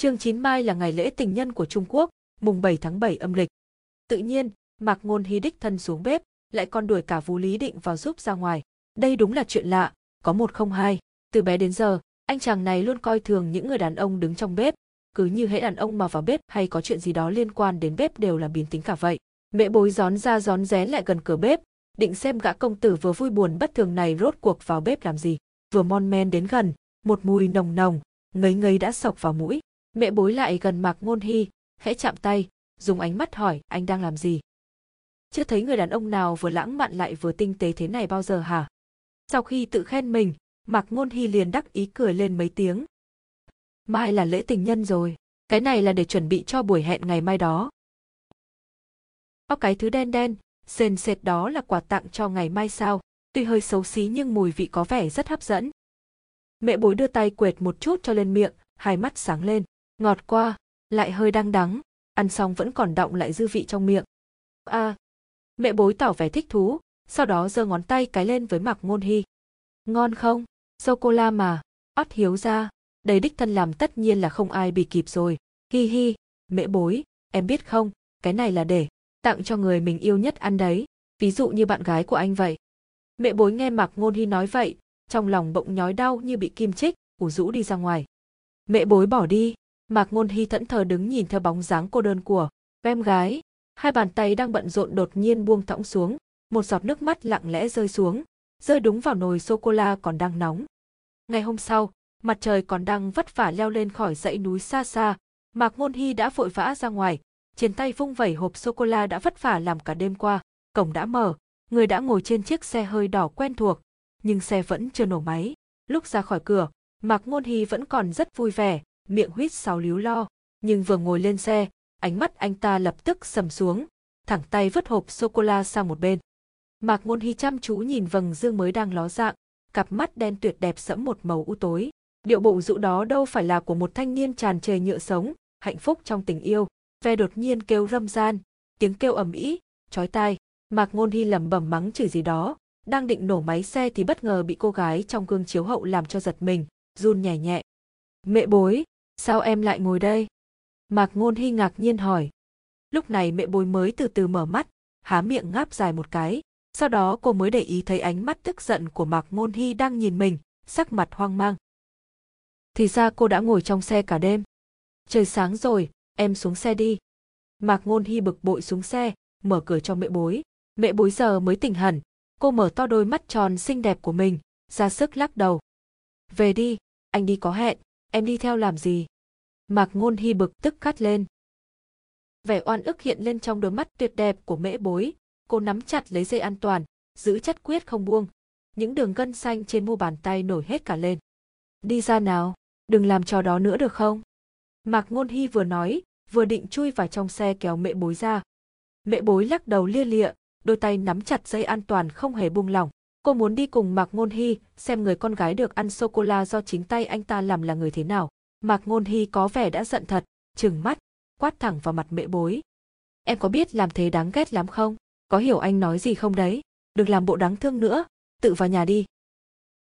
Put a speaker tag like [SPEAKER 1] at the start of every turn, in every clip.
[SPEAKER 1] Chương 9 mai là ngày lễ tình nhân của Trung Quốc, mùng 7 tháng 7 âm lịch. Tự nhiên, Mạc Ngôn Hy đích thân xuống bếp, lại còn đuổi cả Vũ Lý Định vào giúp ra ngoài. Đây đúng là chuyện lạ, có một không hai. Từ bé đến giờ, anh chàng này luôn coi thường những người đàn ông đứng trong bếp, cứ như hễ đàn ông mà vào bếp hay có chuyện gì đó liên quan đến bếp đều là biến tính cả vậy. Mẹ bối gión ra gión rén lại gần cửa bếp, định xem gã công tử vừa vui buồn bất thường này rốt cuộc vào bếp làm gì. Vừa mon men đến gần, một mùi nồng nồng, ngấy ngấy đã sộc vào mũi. Mẹ bối lại gần Mạc Ngôn Hy, khẽ chạm tay, dùng ánh mắt hỏi anh đang làm gì. Chưa thấy người đàn ông nào vừa lãng mạn lại vừa tinh tế thế này bao giờ hả? Sau khi tự khen mình, Mạc Ngôn Hy liền đắc ý cười lên mấy tiếng. Mai là lễ tình nhân rồi, cái này là để chuẩn bị cho buổi hẹn ngày mai đó. Có cái thứ đen đen, sền sệt đó là quà tặng cho ngày mai sao, tuy hơi xấu xí nhưng mùi vị có vẻ rất hấp dẫn. Mẹ bối đưa tay quệt một chút cho lên miệng, hai mắt sáng lên, ngọt qua, lại hơi đăng đắng, ăn xong vẫn còn động lại dư vị trong miệng. À, mẹ bối tỏ vẻ thích thú, sau đó giơ ngón tay cái lên với Mạc Ngôn Hy. Ngon không? Sô-cô-la mà, ót hiếu ra, đầy đích thân làm tất nhiên là không ai bị kịp rồi. Hi hi, mẹ bối, em biết không, cái này là để tặng cho người mình yêu nhất ăn đấy, ví dụ như bạn gái của anh vậy. Mẹ bối nghe Mạc Ngôn Hy nói vậy, trong lòng bỗng nhói đau như bị kim chích, ủ rũ đi ra ngoài. Mẹ bối bỏ đi, Mạc Ngôn Hy thẫn thờ đứng nhìn theo bóng dáng cô đơn của em gái. Hai bàn tay đang bận rộn đột nhiên buông thõng xuống, một giọt nước mắt lặng lẽ rơi xuống, rơi đúng vào nồi sô-cô-la còn đang nóng. Ngày hôm sau, mặt trời còn đang vất vả leo lên khỏi dãy núi xa xa, Mạc Ngôn Hy đã vội vã ra ngoài, trên tay vung vẩy hộp sô-cô-la đã vất vả làm cả đêm qua, cổng đã mở, người đã ngồi trên chiếc xe hơi đỏ quen thuộc, nhưng xe vẫn chưa nổ máy. Lúc ra khỏi cửa, Mạc Ngôn Hy vẫn còn rất vui vẻ, miệng huýt sáo líu lo, nhưng vừa ngồi lên xe, ánh mắt anh ta lập tức sầm xuống, thẳng tay vứt hộp sô-cô-la sang một bên. Mạc Ngôn Hy chăm chú nhìn vầng dương mới đang ló dạng, cặp mắt đen tuyệt đẹp sẫm một màu u tối. Điệu bộ dụ đó đâu phải là của một thanh niên tràn trề nhựa sống, hạnh phúc trong tình yêu. Ve đột nhiên kêu râm gian, tiếng kêu ầm ĩ, chói tai. Mạc Ngôn Hy lẩm bẩm mắng chửi gì đó, đang định nổ máy xe thì bất ngờ bị cô gái trong gương chiếu hậu làm cho giật mình, run nhẹ nhẹ. Mẹ bối, sao em lại ngồi đây? Mạc Ngôn Hy ngạc nhiên hỏi. Lúc này mẹ bối mới từ từ mở mắt, há miệng ngáp dài một cái, sau đó cô mới để ý thấy ánh mắt tức giận của Mạc Ngôn Hy đang nhìn mình, sắc mặt hoang mang. Thì ra cô đã ngồi trong xe cả đêm. Trời sáng rồi, em xuống xe đi. Mạc Ngôn Hy bực bội xuống xe, mở cửa cho mẹ bối. Mẹ bối giờ mới tỉnh hẳn, cô mở to đôi mắt tròn xinh đẹp của mình, ra sức lắc đầu. Về đi, anh đi có hẹn, em đi theo làm gì? Mạc Ngôn Hy bực tức cắt lên. Vẻ oan ức hiện lên trong đôi mắt tuyệt đẹp của mễ bối, cô nắm chặt lấy dây an toàn, giữ chất quyết không buông. Những đường gân xanh trên mu bàn tay nổi hết cả lên. Đi ra nào, đừng làm trò đó nữa được không? Mạc Ngôn Hy vừa nói, vừa định chui vào trong xe kéo mẹ bối ra. Mẹ bối lắc đầu lia lịa, đôi tay nắm chặt dây an toàn không hề buông lỏng. Cô muốn đi cùng Mạc Ngôn Hy xem người con gái được ăn sô-cô-la do chính tay anh ta làm là người thế nào. Mạc Ngôn Hy có vẻ đã giận thật, trừng mắt, quát thẳng vào mặt mẹ bối. Em có biết làm thế đáng ghét lắm không? Có hiểu anh nói gì không đấy? Đừng làm bộ đáng thương nữa, tự vào nhà đi.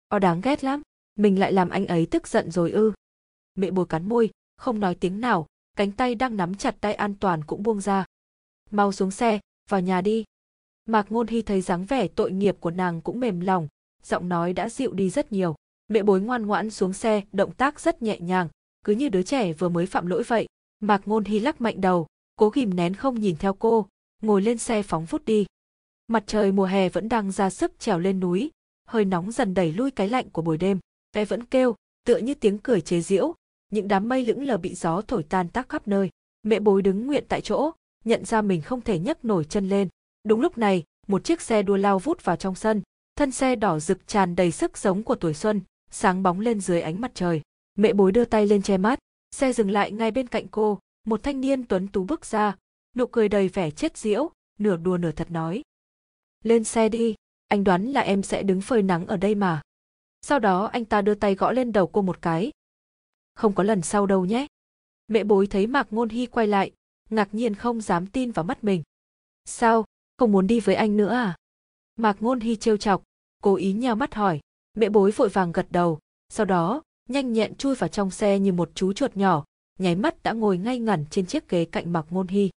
[SPEAKER 1] О đáng ghét lắm, mình lại làm anh ấy tức giận rồi ư. Mẹ bồi cắn môi, không nói tiếng nào, cánh tay đang nắm chặt tay an toàn cũng buông ra. Mau xuống xe, vào nhà đi. Mạc Ngôn Hy thấy dáng vẻ tội nghiệp của nàng cũng mềm lòng, giọng nói đã dịu đi rất nhiều. Mẹ bối ngoan ngoãn xuống xe, động tác rất nhẹ nhàng, cứ như đứa trẻ vừa mới phạm lỗi vậy. Mạc Ngôn Hy lắc mạnh đầu, cố ghim nén không nhìn theo cô, ngồi lên xe phóng vút đi. Mặt trời mùa hè vẫn đang ra sức trèo lên núi, hơi nóng dần đẩy lui cái lạnh của buổi đêm. Ve vẫn kêu, tựa như tiếng cười chế giễu, những đám mây lững lờ bị gió thổi tan tác khắp nơi. Mẹ bối đứng nguyện tại chỗ, nhận ra mình không thể nhấc nổi chân lên. Đúng lúc này, một chiếc xe đua lao vút vào trong sân, thân xe đỏ rực tràn đầy sức sống của tuổi xuân, sáng bóng lên dưới ánh mặt trời. Mẹ bối đưa tay lên che mắt, xe dừng lại ngay bên cạnh cô, một thanh niên tuấn tú bước ra, nụ cười đầy vẻ chết diễu, nửa đùa nửa thật nói. Lên xe đi, anh đoán là em sẽ đứng phơi nắng ở đây mà. Sau đó anh ta đưa tay gõ lên đầu cô một cái. Không có lần sau đâu nhé. Mẹ bối thấy Mạc Ngôn Hy quay lại, ngạc nhiên không dám tin vào mắt mình. Sao, không muốn đi với anh nữa à? Mạc Ngôn Hy trêu chọc, cố ý nheo mắt hỏi. Mẹ bối vội vàng gật đầu, sau đó, nhanh nhẹn chui vào trong xe như một chú chuột nhỏ, nháy mắt đã ngồi ngay ngẩn trên chiếc ghế cạnh Mạc Ngôn Hy.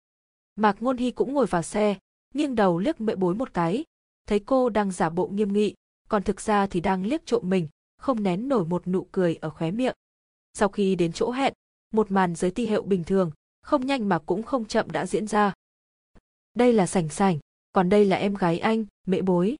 [SPEAKER 1] Mạc Ngôn Hy cũng ngồi vào xe, nghiêng đầu liếc mẹ bối một cái, thấy cô đang giả bộ nghiêm nghị, còn thực ra thì đang liếc trộm mình, không nén nổi một nụ cười ở khóe miệng. Sau khi đến chỗ hẹn, một màn giới ti hiệu bình thường, không nhanh mà cũng không chậm đã diễn ra. Đây là sảnh sảnh, còn đây là em gái anh, mẹ bối.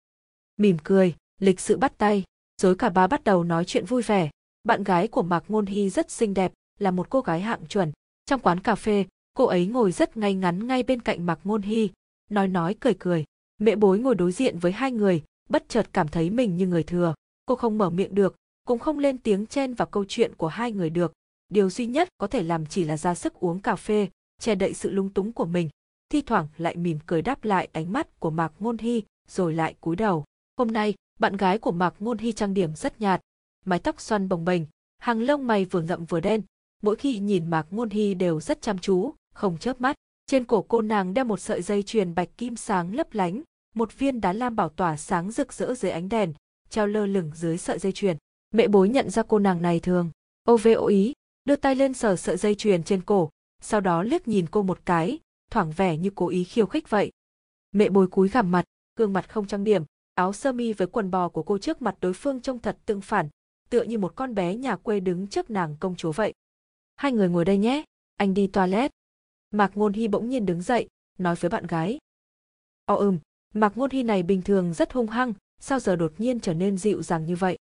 [SPEAKER 1] Mỉm cười, lịch sự bắt tay, rồi cả ba bắt đầu nói chuyện vui vẻ. Bạn gái của Mạc Ngôn Hy rất xinh đẹp, là một cô gái hạng chuẩn. Trong quán cà phê, cô ấy ngồi rất ngay ngắn ngay bên cạnh Mạc Ngôn Hy, nói nói cười cười. Mẹ bối ngồi đối diện với hai người, bất chợt cảm thấy mình như người thừa. Cô không mở miệng được, cũng không lên tiếng chen vào câu chuyện của hai người được. Điều duy nhất có thể làm chỉ là ra sức uống cà phê, che đậy sự lung túng của mình. Thi thoảng lại mỉm cười đáp lại ánh mắt của Mạc Ngôn Hy, rồi lại cúi đầu. Hôm nay, bạn gái của Mạc Ngôn Hy trang điểm rất nhạt, mái tóc xoăn bồng bềnh, hàng lông mày vừa ngậm vừa đen. Mỗi khi nhìn Mạc Ngôn Hy đều rất chăm chú, không chớp mắt. Trên cổ cô nàng đeo một sợi dây chuyền bạch kim sáng lấp lánh, một viên đá lam bảo tỏa sáng rực rỡ dưới ánh đèn, treo lơ lửng dưới sợi dây chuyền. Mẹ bối nhận ra cô nàng này thường, ô vê ô ý, đưa tay lên sờ sợi dây chuyền trên cổ, sau đó liếc nhìn cô một cái, thoảng vẻ như cố ý khiêu khích vậy. Mẹ bồi cúi gằm mặt, gương mặt không trang điểm, áo sơ mi với quần bò của cô trước mặt đối phương trông thật tương phản, tựa như một con bé nhà quê đứng trước nàng công chúa vậy. Hai người ngồi đây nhé, anh đi toilet. Mạc Ngôn Hy bỗng nhiên đứng dậy, nói với bạn gái. Ồ ừm, Mạc Ngôn Hy này bình thường rất hung hăng, sao giờ đột nhiên trở nên dịu dàng như vậy?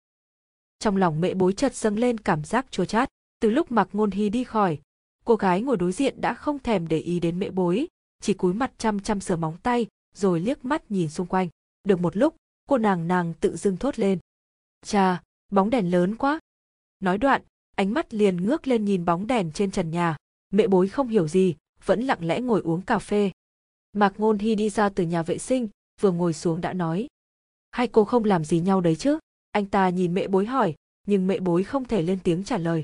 [SPEAKER 1] Trong lòng mẹ bối chợt dâng lên cảm giác chua chát, từ lúc Mạc Ngôn Hy đi khỏi, cô gái ngồi đối diện đã không thèm để ý đến mẹ bối, chỉ cúi mặt chăm chăm sờ móng tay, rồi liếc mắt nhìn xung quanh. Được một lúc, cô nàng nàng tự dưng thốt lên. Chà, bóng đèn lớn quá. Nói đoạn, ánh mắt liền ngước lên nhìn bóng đèn trên trần nhà. Mẹ bối không hiểu gì, vẫn lặng lẽ ngồi uống cà phê. Mạc Ngôn Hy đi ra từ nhà vệ sinh, vừa ngồi xuống đã nói. Hai cô không làm gì nhau đấy chứ? Anh ta nhìn mẹ bối hỏi, nhưng mẹ bối không thể lên tiếng trả lời.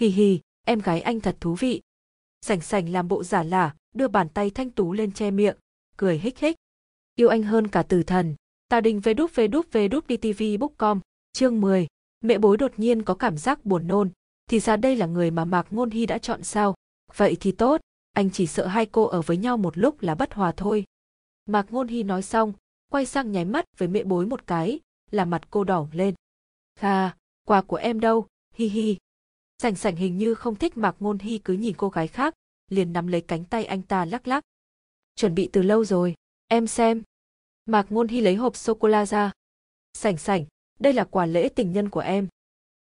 [SPEAKER 1] Hì hì, em gái anh thật thú vị. Sảnh sảnh làm bộ giả lả, đưa bàn tay thanh tú lên che miệng, cười hích hích. Yêu anh hơn cả tử thần. Tà đình về đúp về đúp về đúp đi tv bookcom, chương 10. Mẹ bối đột nhiên có cảm giác buồn nôn, thì ra đây là người mà Mạc Ngôn Hy đã chọn sao. Vậy thì tốt, anh chỉ sợ hai cô ở với nhau một lúc là bất hòa thôi. Mạc Ngôn Hy nói xong, quay sang nháy mắt với mẹ bối một cái, là mặt cô đỏ lên. Kha, quà của em đâu, hi hi. Sảnh sảnh hình như không thích Mạc Ngôn Hy cứ nhìn cô gái khác, liền nắm lấy cánh tay anh ta lắc lắc. Chuẩn bị từ lâu rồi, em xem. Mạc Ngôn Hy lấy hộp sô-cô-la ra. Sảnh sảnh, đây là quà lễ tình nhân của em.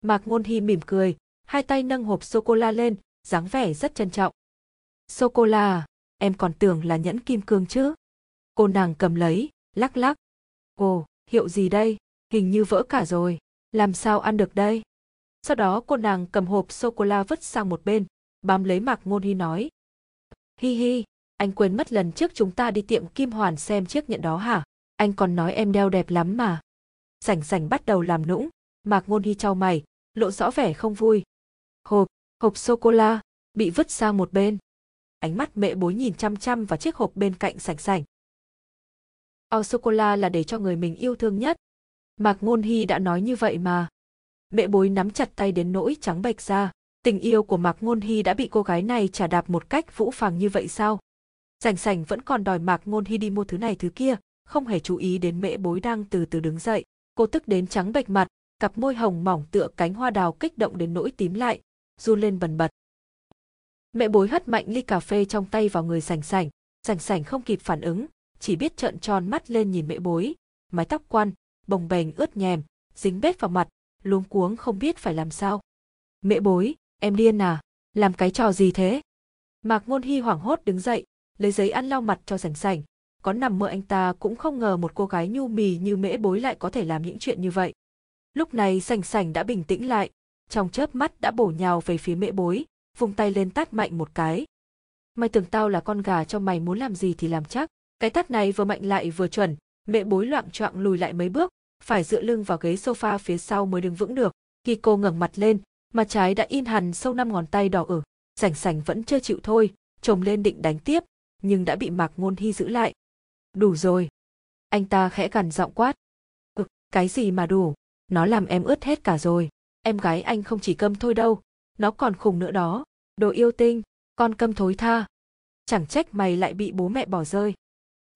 [SPEAKER 1] Mạc Ngôn Hy mỉm cười, hai tay nâng hộp sô-cô-la lên, dáng vẻ rất trân trọng. Sô-cô-la à, em còn tưởng là nhẫn kim cương chứ. Cô nàng cầm lấy, lắc lắc. Ồ, hiệu gì đây? Hình như vỡ cả rồi. Làm sao ăn được đây? Sau đó cô nàng cầm hộp sô-cô-la vứt sang một bên, bám lấy Mạc Ngôn Hy nói. Hi hi, anh quên mất lần trước chúng ta đi tiệm Kim Hoàn xem chiếc nhẫn đó hả? Anh còn nói em đeo đẹp lắm mà. Sảnh sảnh bắt đầu làm nũng, Mạc Ngôn Hy trao mày, lộ rõ vẻ không vui. Hộp, hộp sô-cô-la, bị vứt sang một bên. Ánh mắt mẹ bối nhìn chăm chăm vào chiếc hộp bên cạnh sảnh sảnh. Ao sô-cô-la là để cho người mình yêu thương nhất. Mạc Ngôn Hy đã nói như vậy mà. Mẹ bối nắm chặt tay đến nỗi trắng bệch ra. Tình yêu của Mạc Ngôn Hy đã bị cô gái này trả đạp một cách vũ phàng như vậy sao? Sảnh sảnh vẫn còn đòi Mạc Ngôn Hy đi mua thứ này thứ kia, không hề chú ý đến mẹ bối đang từ từ đứng dậy. Cô tức đến trắng bệch mặt, cặp môi hồng mỏng tựa cánh hoa đào kích động đến nỗi tím lại, run lên bần bật. Mẹ bối hất mạnh ly cà phê trong tay vào người sảnh sảnh, sảnh sảnh không kịp phản ứng, chỉ biết trợn tròn mắt lên nhìn mẹ bối, mái tóc quăn, bồng bềnh ướt nhèm, dính bết vào mặt, luống cuống không biết phải làm sao. Mẹ bối, em điên à, làm cái trò gì thế? Mạc Ngôn Hy hoảng hốt đứng dậy, lấy giấy ăn lau mặt cho sảnh sảnh. Có nằm mơ anh ta cũng không ngờ một cô gái nhu mì như mễ bối lại có thể làm những chuyện như vậy. Lúc này sảnh sảnh đã bình tĩnh lại, trong chớp mắt đã bổ nhào về phía mễ bối, vùng tay lên tát mạnh một cái. Mày tưởng tao là con gà cho mày muốn làm gì thì làm chắc. Cái tát này vừa mạnh lại vừa chuẩn, mẹ bối loạn choạng lùi lại mấy bước, phải dựa lưng vào ghế sofa phía sau mới đứng vững được. Khi cô ngẩng mặt lên, mặt trái đã in hằn sâu năm ngón tay đỏ ửng. Sảnh sảnh vẫn chưa chịu thôi, chồng lên định đánh tiếp, nhưng đã bị Mạc Ngôn Hy giữ lại. Đủ rồi. Anh ta khẽ gằn giọng quát. Ừ, cái gì mà đủ, nó làm em ướt hết cả rồi. Em gái anh không chỉ câm thôi đâu, nó còn khùng nữa đó. Đồ yêu tinh, con câm thối tha. Chẳng trách mày lại bị bố mẹ bỏ rơi.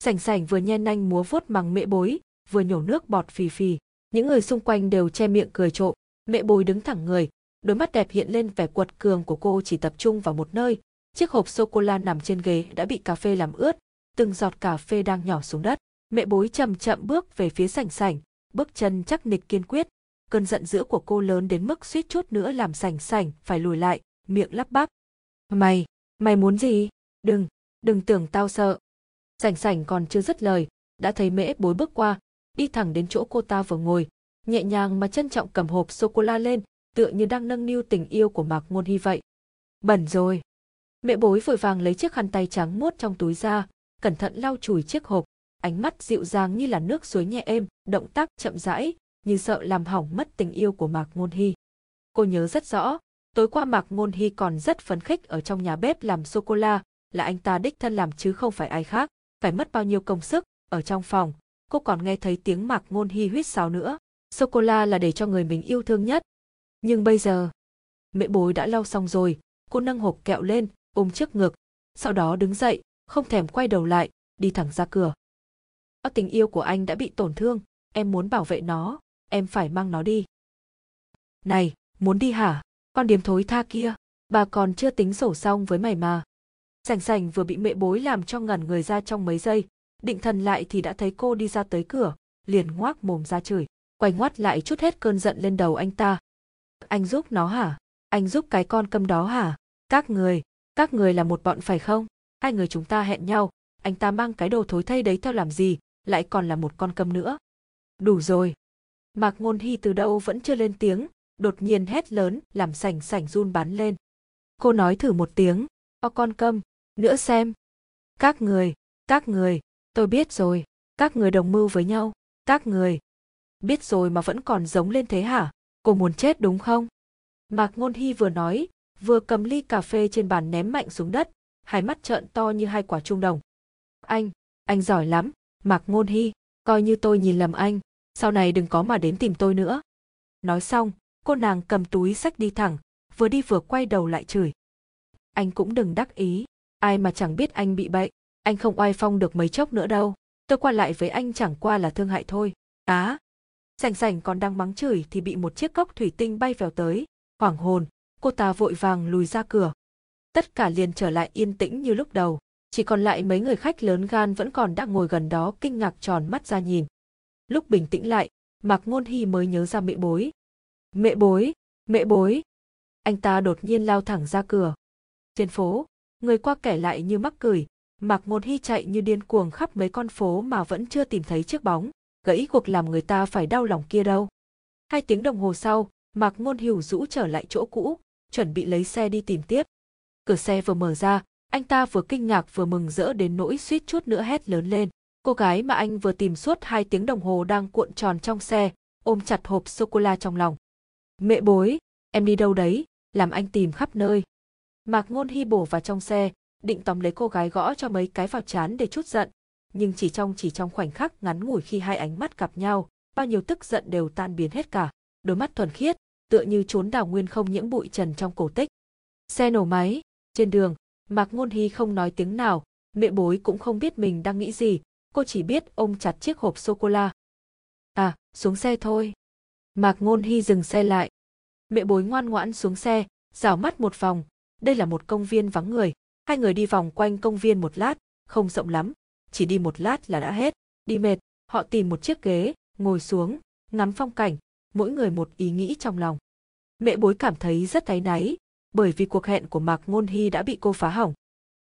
[SPEAKER 1] Sảnh sảnh vừa nhen nanh múa vuốt mằng mẹ bối, vừa nhổ nước bọt phì phì. Những người xung quanh đều che miệng cười trộm. Mẹ bối đứng thẳng người, đôi mắt đẹp hiện lên vẻ quật cường của cô chỉ tập trung vào một nơi. Chiếc hộp sô-cô-la nằm trên ghế đã bị cà phê làm ướt, từng giọt cà phê đang nhỏ xuống đất. Mẹ bối chậm chậm bước về phía sảnh sảnh, bước chân chắc nịch kiên quyết. Cơn giận dữ của cô lớn đến mức suýt chút nữa làm sảnh sảnh phải lùi lại, miệng lắp bắp. Mày, mày muốn gì? Đừng, đừng tưởng tao sợ. Sảnh sảnh còn chưa dứt lời, đã thấy mễ bối bước qua, đi thẳng đến chỗ cô ta vừa ngồi, nhẹ nhàng mà trân trọng cầm hộp sô-cô-la lên, tựa như đang nâng niu tình yêu của Mạc Ngôn Hy vậy. Bẩn rồi. Mẹ bối vội vàng lấy chiếc khăn tay trắng muốt trong túi ra, cẩn thận lau chùi chiếc hộp, ánh mắt dịu dàng như là nước suối nhẹ êm, động tác chậm rãi, như sợ làm hỏng mất tình yêu của Mạc Ngôn Hy. Cô nhớ rất rõ, tối qua Mạc Ngôn Hy còn rất phấn khích ở trong nhà bếp làm sô-cô-la, là anh ta đích thân làm chứ không phải ai khác, phải mất bao nhiêu công sức, ở trong phòng, cô còn nghe thấy tiếng Mạc Ngôn Hy huýt sáo nữa. Sô-cô-la là để cho người mình yêu thương nhất. Nhưng bây giờ, mẹ bối đã lau xong rồi, cô nâng hộp kẹo lên, ôm trước ngực, sau đó đứng dậy, không thèm quay đầu lại, đi thẳng ra cửa. Tình yêu của anh đã bị tổn thương, em muốn bảo vệ nó, em phải mang nó đi. Này, muốn đi hả? Con điếm thối tha kia, bà còn chưa tính sổ xong với mày mà. Sành sành vừa bị mẹ bối làm cho ngẩn người ra trong mấy giây, định thần lại thì đã thấy cô đi ra tới cửa, liền ngoác mồm ra chửi, quay ngoắt lại chút hết cơn giận lên đầu anh ta. Anh giúp nó hả? Anh giúp cái con câm đó hả? Các người, các người là một bọn phải không? Hai người chúng ta hẹn nhau, anh ta mang cái đồ thối thay đấy theo làm gì, lại còn là một con câm nữa. Đủ rồi. Mạc Ngôn Hy từ đâu vẫn chưa lên tiếng, đột nhiên hét lớn làm sảnh sảnh run bắn lên. Cô nói thử một tiếng, o con câm, nữa xem. Các người, các người, tôi biết rồi, các người đồng mưu với nhau, các người. Biết rồi mà vẫn còn giống lên thế hả? Cô muốn chết đúng không? Mạc Ngôn Hy vừa nói, vừa cầm ly cà phê trên bàn ném mạnh xuống đất, hai mắt trợn to như hai quả trung đồng. Anh, anh giỏi lắm, Mạc Ngôn Hy, coi như tôi nhìn lầm anh, sau này đừng có mà đến tìm tôi nữa. Nói xong, cô nàng cầm túi sách đi thẳng, vừa đi vừa quay đầu lại chửi. Anh cũng đừng đắc ý, ai mà chẳng biết anh bị bệnh, anh không oai phong được mấy chốc nữa đâu. Tôi qua lại với anh chẳng qua là thương hại thôi. Á! Sành sành còn đang mắng chửi thì bị một chiếc cốc thủy tinh bay vèo tới. Hoảng hồn, cô ta vội vàng lùi ra cửa. Tất cả liền trở lại yên tĩnh như lúc đầu. Chỉ còn lại mấy người khách lớn gan vẫn còn đang ngồi gần đó kinh ngạc tròn mắt ra nhìn. Lúc bình tĩnh lại, Mạc Ngôn Hy mới nhớ ra mẹ bối. Mẹ bối, mẹ bối. Anh ta đột nhiên lao thẳng ra cửa. Trên phố, người qua kẻ lại như mắc cười, Mạc Ngôn Hy chạy như điên cuồng khắp mấy con phố mà vẫn chưa tìm thấy chiếc bóng, gãy cuộc làm người ta phải đau lòng kia đâu. Hai tiếng đồng hồ sau, Mạc Ngôn Hiểu rũ trở lại chỗ cũ, chuẩn bị lấy xe đi tìm tiếp. Cửa xe vừa mở ra, anh ta vừa kinh ngạc vừa mừng rỡ đến nỗi suýt chút nữa hét lớn lên. Cô gái mà anh vừa tìm suốt hai tiếng đồng hồ đang cuộn tròn trong xe, ôm chặt hộp sô-cô-la trong lòng. Mẹ bối, em đi đâu đấy, làm anh tìm khắp nơi. Mạc Ngôn Hy bổ vào trong xe, định tóm lấy cô gái gõ cho mấy cái vào chán để chút giận. Nhưng chỉ trong chỉ trong khoảnh khắc ngắn ngủi khi hai ánh mắt gặp nhau, bao nhiêu tức giận đều tan biến hết cả. Đôi mắt thuần khiết, tựa như trốn đào nguyên không nhiễm bụi trần trong cổ tích. Xe nổ máy, trên đường, Mạc Ngôn Hy không nói tiếng nào, mẹ bối cũng không biết mình đang nghĩ gì, cô chỉ biết ôm chặt chiếc hộp sô-cô-la. À, xuống xe thôi. Mạc Ngôn Hy dừng xe lại. Mẹ bối ngoan ngoãn xuống xe, rảo mắt một vòng, đây là một công viên vắng người. Hai người đi vòng quanh công viên một lát, không rộng lắm, chỉ đi một lát là đã hết. Đi mệt, họ tìm một chiếc ghế, ngồi xuống, ngắm phong cảnh, mỗi người một ý nghĩ trong lòng. Mẹ bối cảm thấy rất áy náy, bởi vì cuộc hẹn của Mạc Ngôn Hy đã bị cô phá hỏng.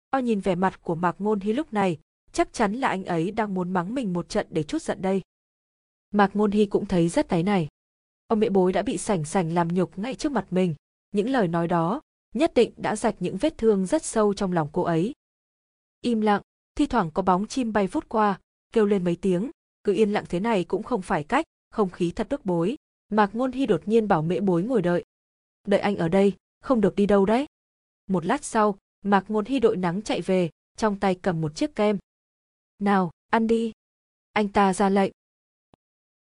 [SPEAKER 1] O nhìn vẻ mặt của Mạc Ngôn Hy lúc này, chắc chắn là anh ấy đang muốn mắng mình một trận để chút giận đây. Mạc Ngôn Hy cũng thấy rất áy này. Ông mẹ bối đã bị sảnh sảnh làm nhục ngay trước mặt mình, những lời nói đó nhất định đã rạch những vết thương rất sâu trong lòng cô ấy. Im lặng, thi thoảng có bóng chim bay vút qua, kêu lên mấy tiếng, cứ yên lặng thế này cũng không phải cách, không khí thật bức bối. Mạc Ngôn Hy đột nhiên bảo mẹ bối ngồi đợi. Đợi anh ở đây, không được đi đâu đấy. Một lát sau, Mạc Ngôn Hy đội nắng chạy về, trong tay cầm một chiếc kem. Nào, ăn đi. Anh ta ra lệnh.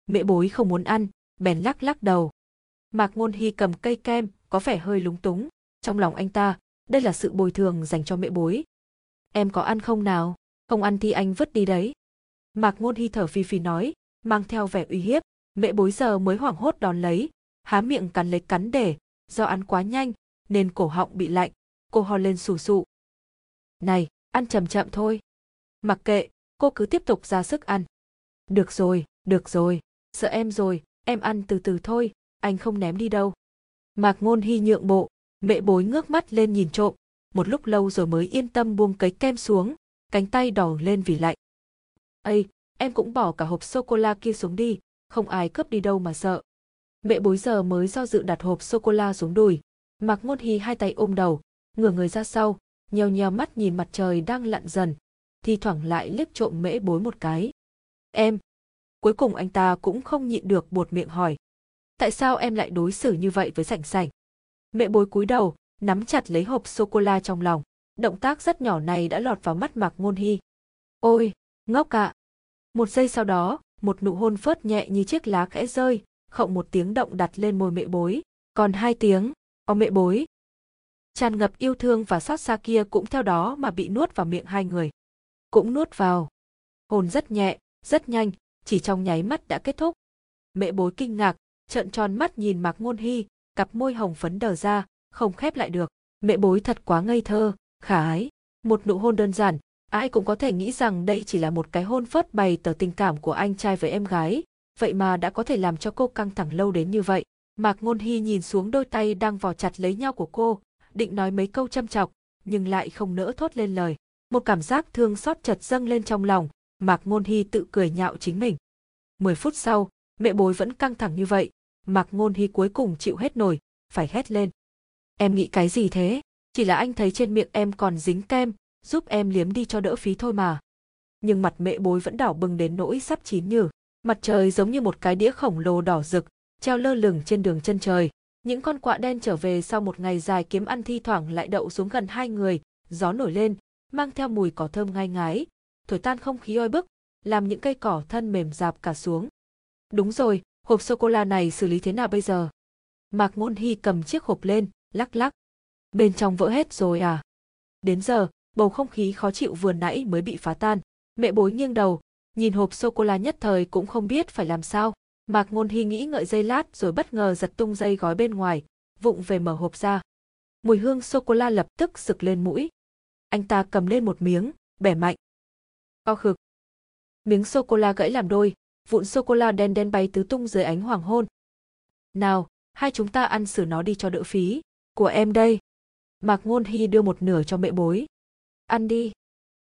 [SPEAKER 1] Mẹ bối không muốn ăn, bèn lắc lắc đầu. Mạc Ngôn Hy cầm cây kem, có vẻ hơi lúng túng. Trong lòng anh ta, Đây là sự bồi thường dành cho mẹ bối. Em có ăn không nào? Không ăn thì anh vứt đi đấy. Mạc Ngôn Hy thở phì phì nói, mang theo vẻ uy hiếp, mẹ bối giờ mới hoảng hốt đón lấy, há miệng cắn lấy cắn để, do ăn quá nhanh, nên cổ họng bị lạnh, cô ho lên sù sụ. Này, ăn chậm chậm thôi. Mặc kệ, cô cứ tiếp tục ra sức ăn. Được rồi, được rồi, sợ em rồi, em ăn từ từ thôi, anh không ném đi đâu. Mạc Ngôn Hy nhượng bộ, mẹ bối ngước mắt lên nhìn trộm, một lúc lâu rồi mới yên tâm buông cấy kem xuống, cánh tay đỏ lên vì lạnh. Ây, em cũng bỏ cả hộp sô-cô-la kia xuống đi, không ai cướp đi đâu mà sợ. Mẹ bối giờ mới do dự đặt hộp sô-cô-la xuống đùi. mặc Ngôn Hy hai tay ôm đầu, ngửa người ra sau, nheo nheo mắt nhìn mặt trời đang lặn dần, thi thoảng lại liếc trộm mễ bối một cái. Em. Cuối cùng anh ta cũng không nhịn được buột miệng hỏi. Tại sao em lại đối xử như vậy với sảnh sảnh? Mẹ bối cúi đầu, nắm chặt lấy hộp sô-cô-la trong lòng. Động tác rất nhỏ này đã lọt vào mắt Mạc Ngôn Hy. Ôi, ngốc ạ. Một giây sau đó, một nụ hôn phớt nhẹ như chiếc lá khẽ rơi, khộng một tiếng động đặt lên môi mẹ bối, còn hai tiếng, o mẹ bối. Tràn ngập yêu thương và xót xa kia cũng theo đó mà bị nuốt vào miệng hai người. Cũng nuốt vào. Hồn rất nhẹ, rất nhanh, chỉ trong nháy mắt đã kết thúc. Mẹ bối kinh ngạc, trợn tròn mắt nhìn Mạc Ngôn Hy, cặp môi hồng phấn đờ ra, không khép lại được. Mẹ bối thật quá ngây thơ, khả ái. Một nụ hôn đơn giản, ai cũng có thể nghĩ rằng đây chỉ là một cái hôn phớt bày tờ tình cảm của anh trai với em gái, vậy mà đã có thể làm cho cô căng thẳng lâu đến như vậy. Mạc Ngôn Hy nhìn xuống đôi tay đang vò chặt lấy nhau của cô, định nói mấy câu châm chọc, nhưng lại không nỡ thốt lên lời. Một cảm giác thương xót chợt dâng lên trong lòng, Mạc Ngôn Hy tự cười nhạo chính mình. Mười phút sau, mẹ bối vẫn căng thẳng như vậy, Mạc Ngôn Hy cuối cùng chịu hết nổi, phải hét lên. Em nghĩ cái gì thế? Chỉ là anh thấy trên miệng em còn dính kem, giúp em liếm đi cho đỡ phí thôi mà. Nhưng mặt mẹ bối vẫn đỏ bừng đến nỗi sắp chín nhừ. Mặt trời giống như một cái đĩa khổng lồ đỏ rực, treo lơ lửng trên đường chân trời. Những con quạ đen trở về sau một ngày dài kiếm ăn thi thoảng lại đậu xuống gần hai người, gió nổi lên, mang theo mùi cỏ thơm ngai ngái, thổi tan không khí oi bức, làm những cây cỏ thân mềm dạp cả xuống. Đúng rồi, hộp sô-cô-la này xử lý thế nào bây giờ? Mạc Ngôn Hy cầm chiếc hộp lên, lắc lắc. Bên trong vỡ hết rồi à? Đến giờ, bầu không khí khó chịu vừa nãy mới bị phá tan. Mẹ bối nghiêng đầu, nhìn hộp sô-cô-la nhất thời cũng không biết phải làm sao. Mạc Ngôn Hy nghĩ ngợi giây lát rồi bất ngờ giật tung dây gói bên ngoài, vụng về mở hộp ra. Mùi hương sô-cô-la lập tức rực lên mũi. Anh ta cầm lên một miếng, bẻ mạnh. co khực. Miếng sô-cô-la gãy làm đôi, vụn sô-cô-la đen đen bay tứ tung dưới ánh hoàng hôn. Nào, hai chúng ta ăn xử nó đi cho đỡ phí. Của em đây. Mạc Ngôn Hy đưa một nửa cho mẹ bối. Ăn đi.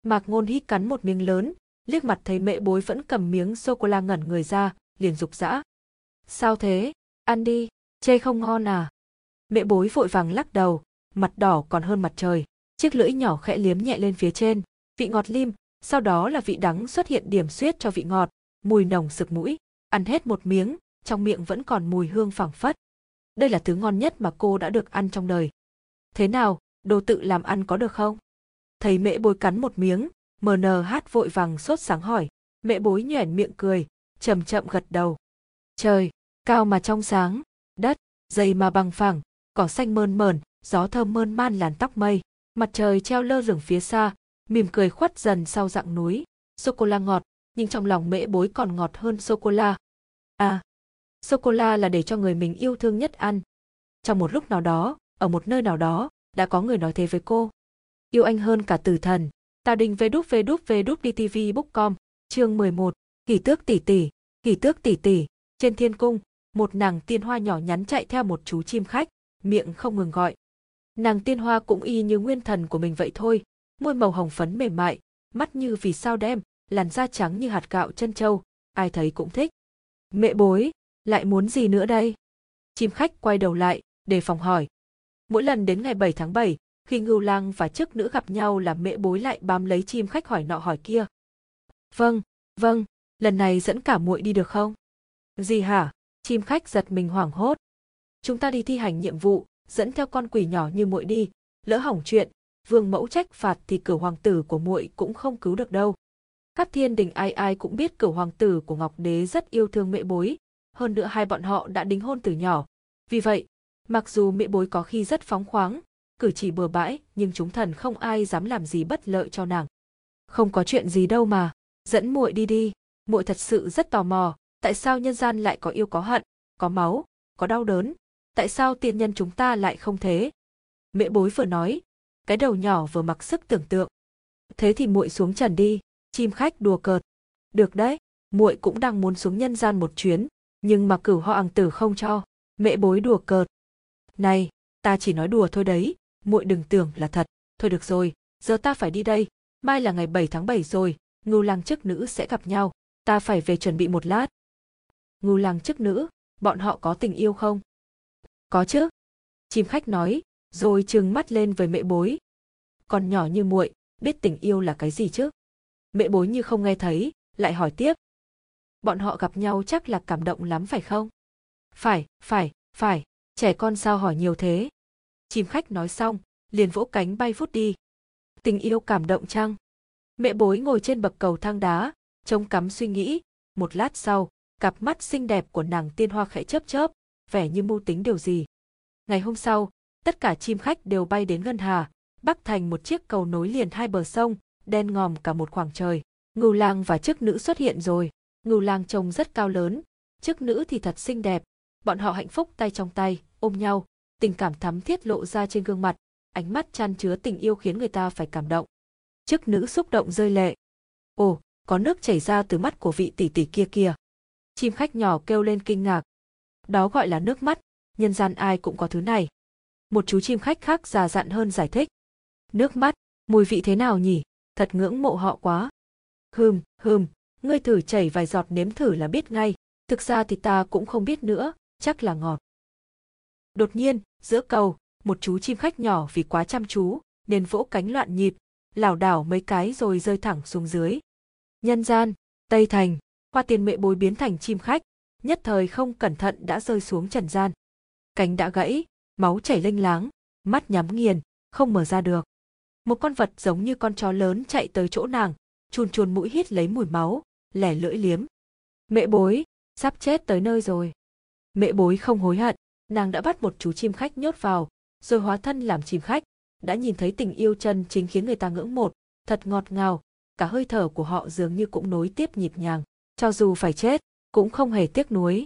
[SPEAKER 1] Mạc Ngôn Hy cắn một miếng lớn, liếc mặt thấy mẹ bối vẫn cầm miếng sô-cô-la ngẩn người ra, liền dục dã. Sao thế? Ăn đi, chê không ngon à? Mẹ bối vội vàng lắc đầu, mặt đỏ còn hơn mặt trời. Chiếc lưỡi nhỏ khẽ liếm nhẹ lên phía trên, vị ngọt lim, sau đó là vị đắng xuất hiện điểm xuyết cho vị ngọt, mùi nồng sực mũi. Ăn hết một miếng, trong miệng vẫn còn mùi hương phảng phất. Đây là thứ ngon nhất mà cô đã được ăn trong đời. Thế nào, đồ tự làm ăn có được không? Thấy mẹ bối cắn một miếng, MNH vội vàng sốt sáng hỏi. Mẹ bối nhoẻn miệng cười, chậm chậm gật đầu. Trời, cao mà trong sáng, đất, dày mà bằng phẳng, cỏ xanh mơn mờn, gió thơm mơn man làn tóc mây, mặt trời treo lơ lửng phía xa, mỉm cười khuất dần sau dạng núi, sô cô la ngọt, nhưng trong lòng mễ bối còn ngọt hơn sô cô la. À, sô cô la là để cho người mình yêu thương nhất ăn. Trong một lúc nào đó, ở một nơi nào đó, đã có người nói thế với cô. Yêu anh hơn cả tử thần. Tào Đình về đúc về đúc về đúc đi TV bookcom, chương 11, Kỳ tước tỷ tỷ, kỳ tước tỷ tỷ, trên thiên cung, một nàng tiên hoa nhỏ nhắn chạy theo một chú chim khách, miệng không ngừng gọi. Nàng tiên hoa cũng y như nguyên thần của mình vậy thôi, môi màu hồng phấn mềm mại, mắt như vì sao đem, làn da trắng như hạt gạo chân trâu, ai thấy cũng thích. Mẹ bối, lại muốn gì nữa đây? Chim khách quay đầu lại, đề phòng hỏi. Mỗi lần đến ngày 7 tháng 7, khi ngưu lang và chức nữ gặp nhau là mẹ bối lại bám lấy chim khách hỏi nọ hỏi kia. Vâng, vâng, lần này dẫn cả muội đi được không? Gì hả? Chim khách giật mình hoảng hốt. Chúng ta đi thi hành nhiệm vụ, dẫn theo con quỷ nhỏ như muội đi, lỡ hỏng chuyện, vương mẫu trách phạt thì cửu hoàng tử của muội cũng không cứu được đâu. Các thiên đình ai ai cũng biết cửu hoàng tử của Ngọc Đế rất yêu thương mẹ bối, hơn nữa hai bọn họ đã đính hôn từ nhỏ. Vì vậy, mặc dù mẹ bối có khi rất phóng khoáng, cử chỉ bừa bãi, nhưng chúng thần không ai dám làm gì bất lợi cho nàng. Không có chuyện gì đâu mà, dẫn muội đi đi, muội thật sự rất tò mò, tại sao nhân gian lại có yêu có hận, có máu, có đau đớn, tại sao tiên nhân chúng ta lại không thế? Mẹ bối vừa nói, cái đầu nhỏ vừa mặc sức tưởng tượng. Thế thì muội xuống trần đi, chim khách đùa cợt. Được đấy, muội cũng đang muốn xuống nhân gian một chuyến, nhưng mà cửu ho ằng tử không cho. Mẹ bối đùa cợt. Này, ta chỉ nói đùa thôi đấy, muội đừng tưởng là thật. Thôi được rồi, giờ ta phải đi đây, mai là ngày 7 tháng 7 rồi, ngưu lang chức nữ sẽ gặp nhau, ta phải về chuẩn bị một lát. Ngưu lang chức nữ, bọn họ có tình yêu không? Có chứ. Chim khách nói, rồi trừng mắt lên với mẹ bối. Còn nhỏ như muội, biết tình yêu là cái gì chứ? Mẹ bối như không nghe thấy, lại hỏi tiếp. Bọn họ gặp nhau chắc là cảm động lắm phải không? Phải, phải, phải, trẻ con sao hỏi nhiều thế? Chim khách nói xong, liền vỗ cánh bay vút đi. Tình yêu cảm động chăng? Mẹ bối ngồi trên bậc cầu thang đá, trông cắm suy nghĩ, một lát sau, cặp mắt xinh đẹp của nàng tiên hoa khẽ chớp chớp, vẻ như mưu tính điều gì. Ngày hôm sau, tất cả chim khách đều bay đến Ngân Hà, bắc thành một chiếc cầu nối liền hai bờ sông, đen ngòm cả một khoảng trời. Ngưu lang và chức nữ xuất hiện rồi. Ngưu lang trông rất cao lớn, chức nữ thì thật xinh đẹp. Bọn họ hạnh phúc tay trong tay, ôm nhau, tình cảm thắm thiết lộ ra trên gương mặt, ánh mắt chan chứa tình yêu khiến người ta phải cảm động. Chức nữ xúc động rơi lệ. Ồ, có nước chảy ra từ mắt của vị tỷ tỷ kia kia. Chim khách nhỏ kêu lên kinh ngạc. Đó gọi là nước mắt, nhân gian ai cũng có thứ này. Một chú chim khách khác già dặn hơn giải thích. Nước mắt, mùi vị thế nào nhỉ? Thật ngưỡng mộ họ quá. Hừm, hừm, ngươi thử chảy vài giọt nếm thử là biết ngay. Thực ra thì ta cũng không biết nữa, chắc là ngọt. Đột nhiên, giữa cầu, một chú chim khách nhỏ vì quá chăm chú, nên vỗ cánh loạn nhịp, lảo đảo mấy cái rồi rơi thẳng xuống dưới. Nhân gian, Tây Thành, hoa tiền mệ bối biến thành chim khách, nhất thời không cẩn thận đã rơi xuống trần gian. Cánh đã gãy, máu chảy lênh láng, mắt nhắm nghiền, không mở ra được. Một con vật giống như con chó lớn chạy tới chỗ nàng, chùn chùn mũi hít lấy mùi máu, lẻ lưỡi liếm. Mẹ bối, sắp chết tới nơi rồi. Mẹ bối không hối hận, nàng đã bắt một chú chim khách nhốt vào, rồi hóa thân làm chim khách, đã nhìn thấy tình yêu chân chính khiến người ta ngưỡng một, thật ngọt ngào, cả hơi thở của họ dường như cũng nối tiếp nhịp nhàng, cho dù phải chết, cũng không hề tiếc nuối.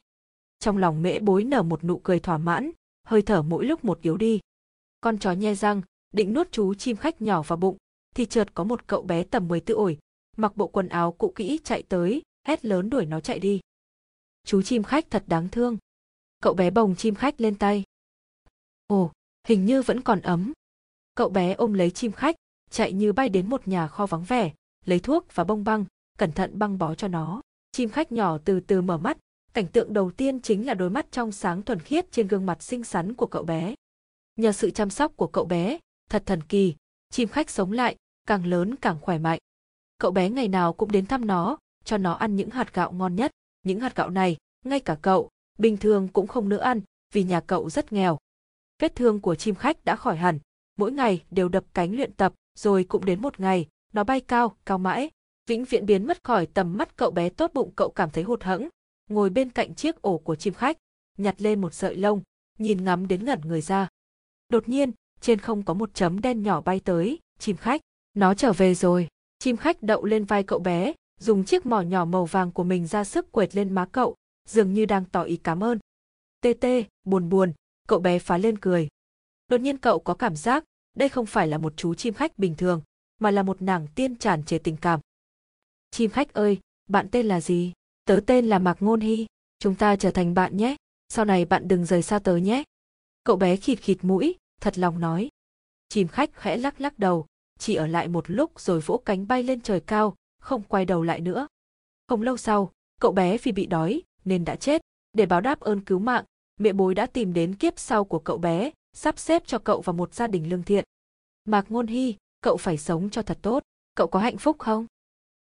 [SPEAKER 1] Trong lòng mễ bối nở một nụ cười thỏa mãn, hơi thở mỗi lúc một yếu đi. Con chó nhe răng, định nuốt chú chim khách nhỏ vào bụng, thì chợt có một cậu bé tầm 14 ổi, mặc bộ quần áo cũ kỹ chạy tới, hét lớn đuổi nó chạy đi. Chú chim khách thật đáng thương. Cậu bé bồng chim khách lên tay. Ồ, hình như vẫn còn ấm. Cậu bé ôm lấy chim khách, chạy như bay đến một nhà kho vắng vẻ, lấy thuốc và bông băng, cẩn thận băng bó cho nó. Chim khách nhỏ từ từ mở mắt, cảnh tượng đầu tiên chính là đôi mắt trong sáng thuần khiết trên gương mặt xinh xắn của cậu bé. Nhờ sự chăm sóc của cậu bé, thật thần kỳ, chim khách sống lại, càng lớn càng khỏe mạnh. Cậu bé ngày nào cũng đến thăm nó, cho nó ăn những hạt gạo ngon nhất. Những hạt gạo này, ngay cả cậu, bình thường cũng không nỡ ăn, vì nhà cậu rất nghèo. Vết thương của chim khách đã khỏi hẳn, mỗi ngày đều đập cánh luyện tập, rồi cũng đến một ngày, nó bay cao, cao mãi, vĩnh viễn biến mất khỏi tầm mắt cậu bé tốt bụng cậu cảm thấy hụt hẫng, ngồi bên cạnh chiếc ổ của chim khách, nhặt lên một sợi lông, nhìn ngắm đến ngẩn người ra. Đột nhiên, trên không có một chấm đen nhỏ bay tới, chim khách, nó trở về rồi. Chim khách đậu lên vai cậu bé, dùng chiếc mỏ nhỏ màu vàng của mình ra sức quệt lên má cậu, dường như đang tỏ ý cảm ơn. Tê tê, buồn buồn, cậu bé phá lên cười. Đột nhiên cậu có cảm giác, đây không phải là một chú chim khách bình thường, mà là một nàng tiên tràn trề tình cảm. Chim khách ơi, bạn tên là gì? Tớ tên là Mạc Ngôn Hy, chúng ta trở thành bạn nhé, sau này bạn đừng rời xa tớ nhé. Cậu bé khịt khịt mũi, thật lòng nói. Chim khách khẽ lắc lắc đầu, chỉ ở lại một lúc rồi vỗ cánh bay lên trời cao, không quay đầu lại nữa. Không lâu sau, cậu bé vì bị đói nên đã chết. Để báo đáp ơn cứu mạng, mẹ bối đã tìm đến kiếp sau của cậu bé, sắp xếp cho cậu vào một gia đình lương thiện. Mạc Ngôn Hy, cậu phải sống cho thật tốt. Cậu có hạnh phúc không?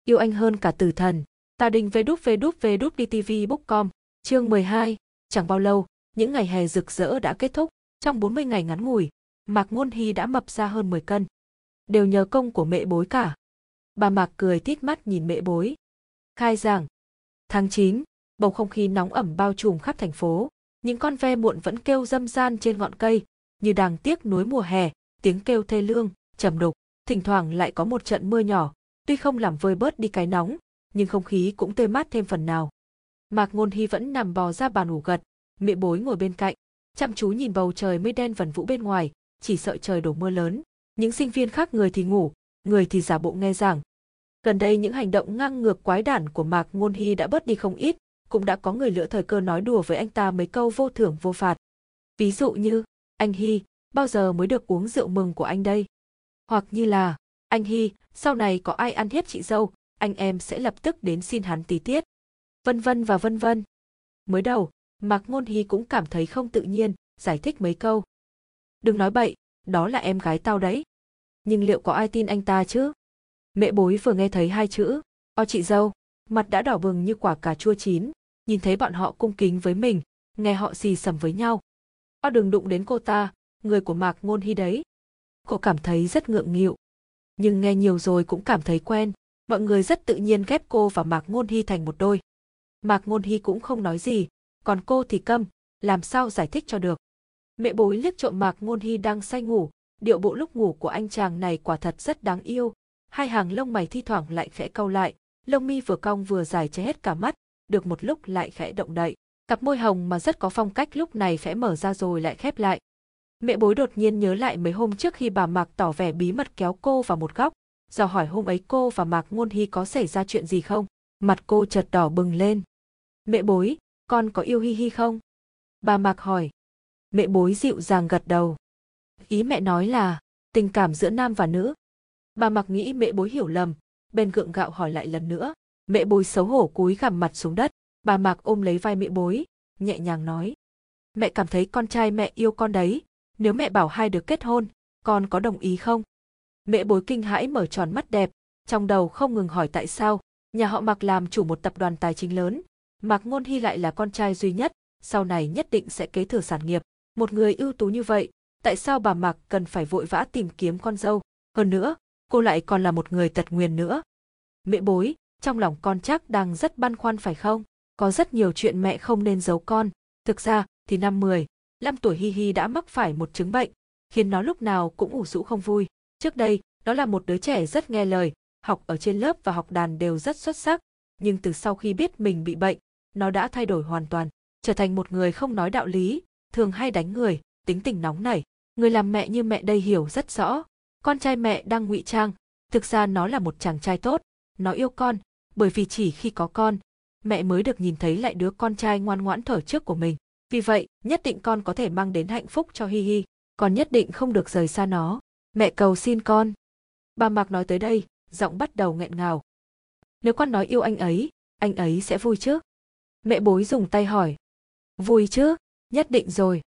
[SPEAKER 1] Yêu anh hơn cả tử thần. Tà đình về đúc về đúc về đúc đi TV bookcom. Chương 12. Chẳng bao lâu, những ngày hè rực rỡ đã kết thúc. Trong 40 ngày ngắn ngủi, Mạc Ngôn Hy đã mập ra hơn 10 cân. Đều nhờ công của mẹ bối cả. Bà Mạc cười tít mắt nhìn mẹ bối. Khai giảng. Tháng 9, bầu không khí nóng ẩm bao trùm khắp thành phố. Những con ve muộn vẫn kêu dâm gian trên ngọn cây, như đang tiếc nuối mùa hè, tiếng kêu thê lương, trầm đục, thỉnh thoảng lại có một trận mưa nhỏ, tuy không làm vơi bớt đi cái nóng, nhưng không khí cũng tươi mát thêm phần nào. Mạc Ngôn Hy vẫn nằm bò ra bàn ngủ gật, mẹ bối ngồi bên cạnh, chăm chú nhìn bầu trời mây đen vần vũ bên ngoài, chỉ sợ trời đổ mưa lớn. Những sinh viên khác người thì ngủ, người thì giả bộ nghe giảng. Gần đây những hành động ngang ngược quái đản của Mạc Ngôn Hy đã bớt đi không ít, cũng đã có người lựa thời cơ nói đùa với anh ta mấy câu vô thưởng vô phạt. Ví dụ như, anh Hy, bao giờ mới được uống rượu mừng của anh đây? Hoặc như là, anh Hy, sau này có ai ăn hiếp chị dâu, anh em sẽ lập tức đến xin hắn tí tiết. Vân vân và vân vân. Mới đầu, Mạc Ngôn Hy cũng cảm thấy không tự nhiên, giải thích mấy câu. Đừng nói bậy, đó là em gái tao đấy. Nhưng liệu có ai tin anh ta chứ? Mẹ bối vừa nghe thấy hai chữ, o chị dâu, mặt đã đỏ bừng như quả cà chua chín, nhìn thấy bọn họ cung kính với mình, nghe họ xì xầm với nhau. O đừng đụng đến cô ta, người của Mạc Ngôn Hy đấy. Cô cảm thấy rất ngượng nghịu. Nhưng nghe nhiều rồi cũng cảm thấy quen, mọi người rất tự nhiên ghép cô và Mạc Ngôn Hy thành một đôi. Mạc Ngôn Hy cũng không nói gì, còn cô thì câm, làm sao giải thích cho được. Mẹ bối liếc trộm Mạc Ngôn Hy đang say ngủ, điệu bộ lúc ngủ của anh chàng này quả thật rất đáng yêu, hai hàng lông mày thi thoảng lại khẽ cau lại, lông mi vừa cong vừa dài che hết cả mắt, được một lúc lại khẽ động đậy. Cặp môi hồng mà rất có phong cách lúc này khẽ mở ra rồi lại khép lại. Mẹ bối đột nhiên nhớ lại mấy hôm trước khi bà Mạc tỏ vẻ bí mật kéo cô vào một góc, dò hỏi hôm ấy cô và Mạc Ngôn Hy có xảy ra chuyện gì không. Mặt cô chợt đỏ bừng lên. Mẹ bối, con có yêu Hi Hi không? Bà Mạc hỏi. Mẹ bối dịu dàng gật đầu. Ý mẹ nói là, tình cảm giữa nam và nữ. Bà Mạc nghĩ mẹ bối hiểu lầm, bên gượng gạo hỏi lại lần nữa. Mẹ bối xấu hổ cúi gằm mặt xuống đất, bà Mạc ôm lấy vai mẹ bối, nhẹ nhàng nói. Mẹ cảm thấy con trai mẹ yêu con đấy, nếu mẹ bảo hai đứa kết hôn, con có đồng ý không? Mẹ bối kinh hãi mở tròn mắt đẹp, trong đầu không ngừng hỏi tại sao, nhà họ Mạc làm chủ một tập đoàn tài chính lớn, Mạc Ngôn Hy lại là con trai duy nhất, sau này nhất định sẽ kế thừa sản nghiệp. Một người ưu tú như vậy, tại sao bà Mạc cần phải vội vã tìm kiếm con dâu? Hơn nữa, cô lại còn là một người tật nguyền nữa. Mẹ bối, trong lòng con chắc đang rất băn khoăn phải không? Có rất nhiều chuyện mẹ không nên giấu con. Thực ra, thì năm 10, 5 tuổi Hi Hi đã mắc phải một chứng bệnh, khiến nó lúc nào cũng ủ rũ không vui. Trước đây, nó là một đứa trẻ rất nghe lời, học ở trên lớp và học đàn đều rất xuất sắc, nhưng từ sau khi biết mình bị bệnh, nó đã thay đổi hoàn toàn, trở thành một người không nói đạo lý, thường hay đánh người, tính tình nóng nảy. Người làm mẹ như mẹ đây hiểu rất rõ, con trai mẹ đang ngụy trang, thực ra nó là một chàng trai tốt, nó yêu con, bởi vì chỉ khi có con, mẹ mới được nhìn thấy lại đứa con trai ngoan ngoãn thở trước của mình. Vì vậy, nhất định con có thể mang đến hạnh phúc cho Hi Hi, còn nhất định không được rời xa nó. Mẹ cầu xin con. Bà Mạc nói tới đây, giọng bắt đầu nghẹn ngào. Nếu con nói yêu anh ấy, anh ấy sẽ vui chứ? Mẹ bối dùng tay hỏi. Vui chứ, nhất định rồi.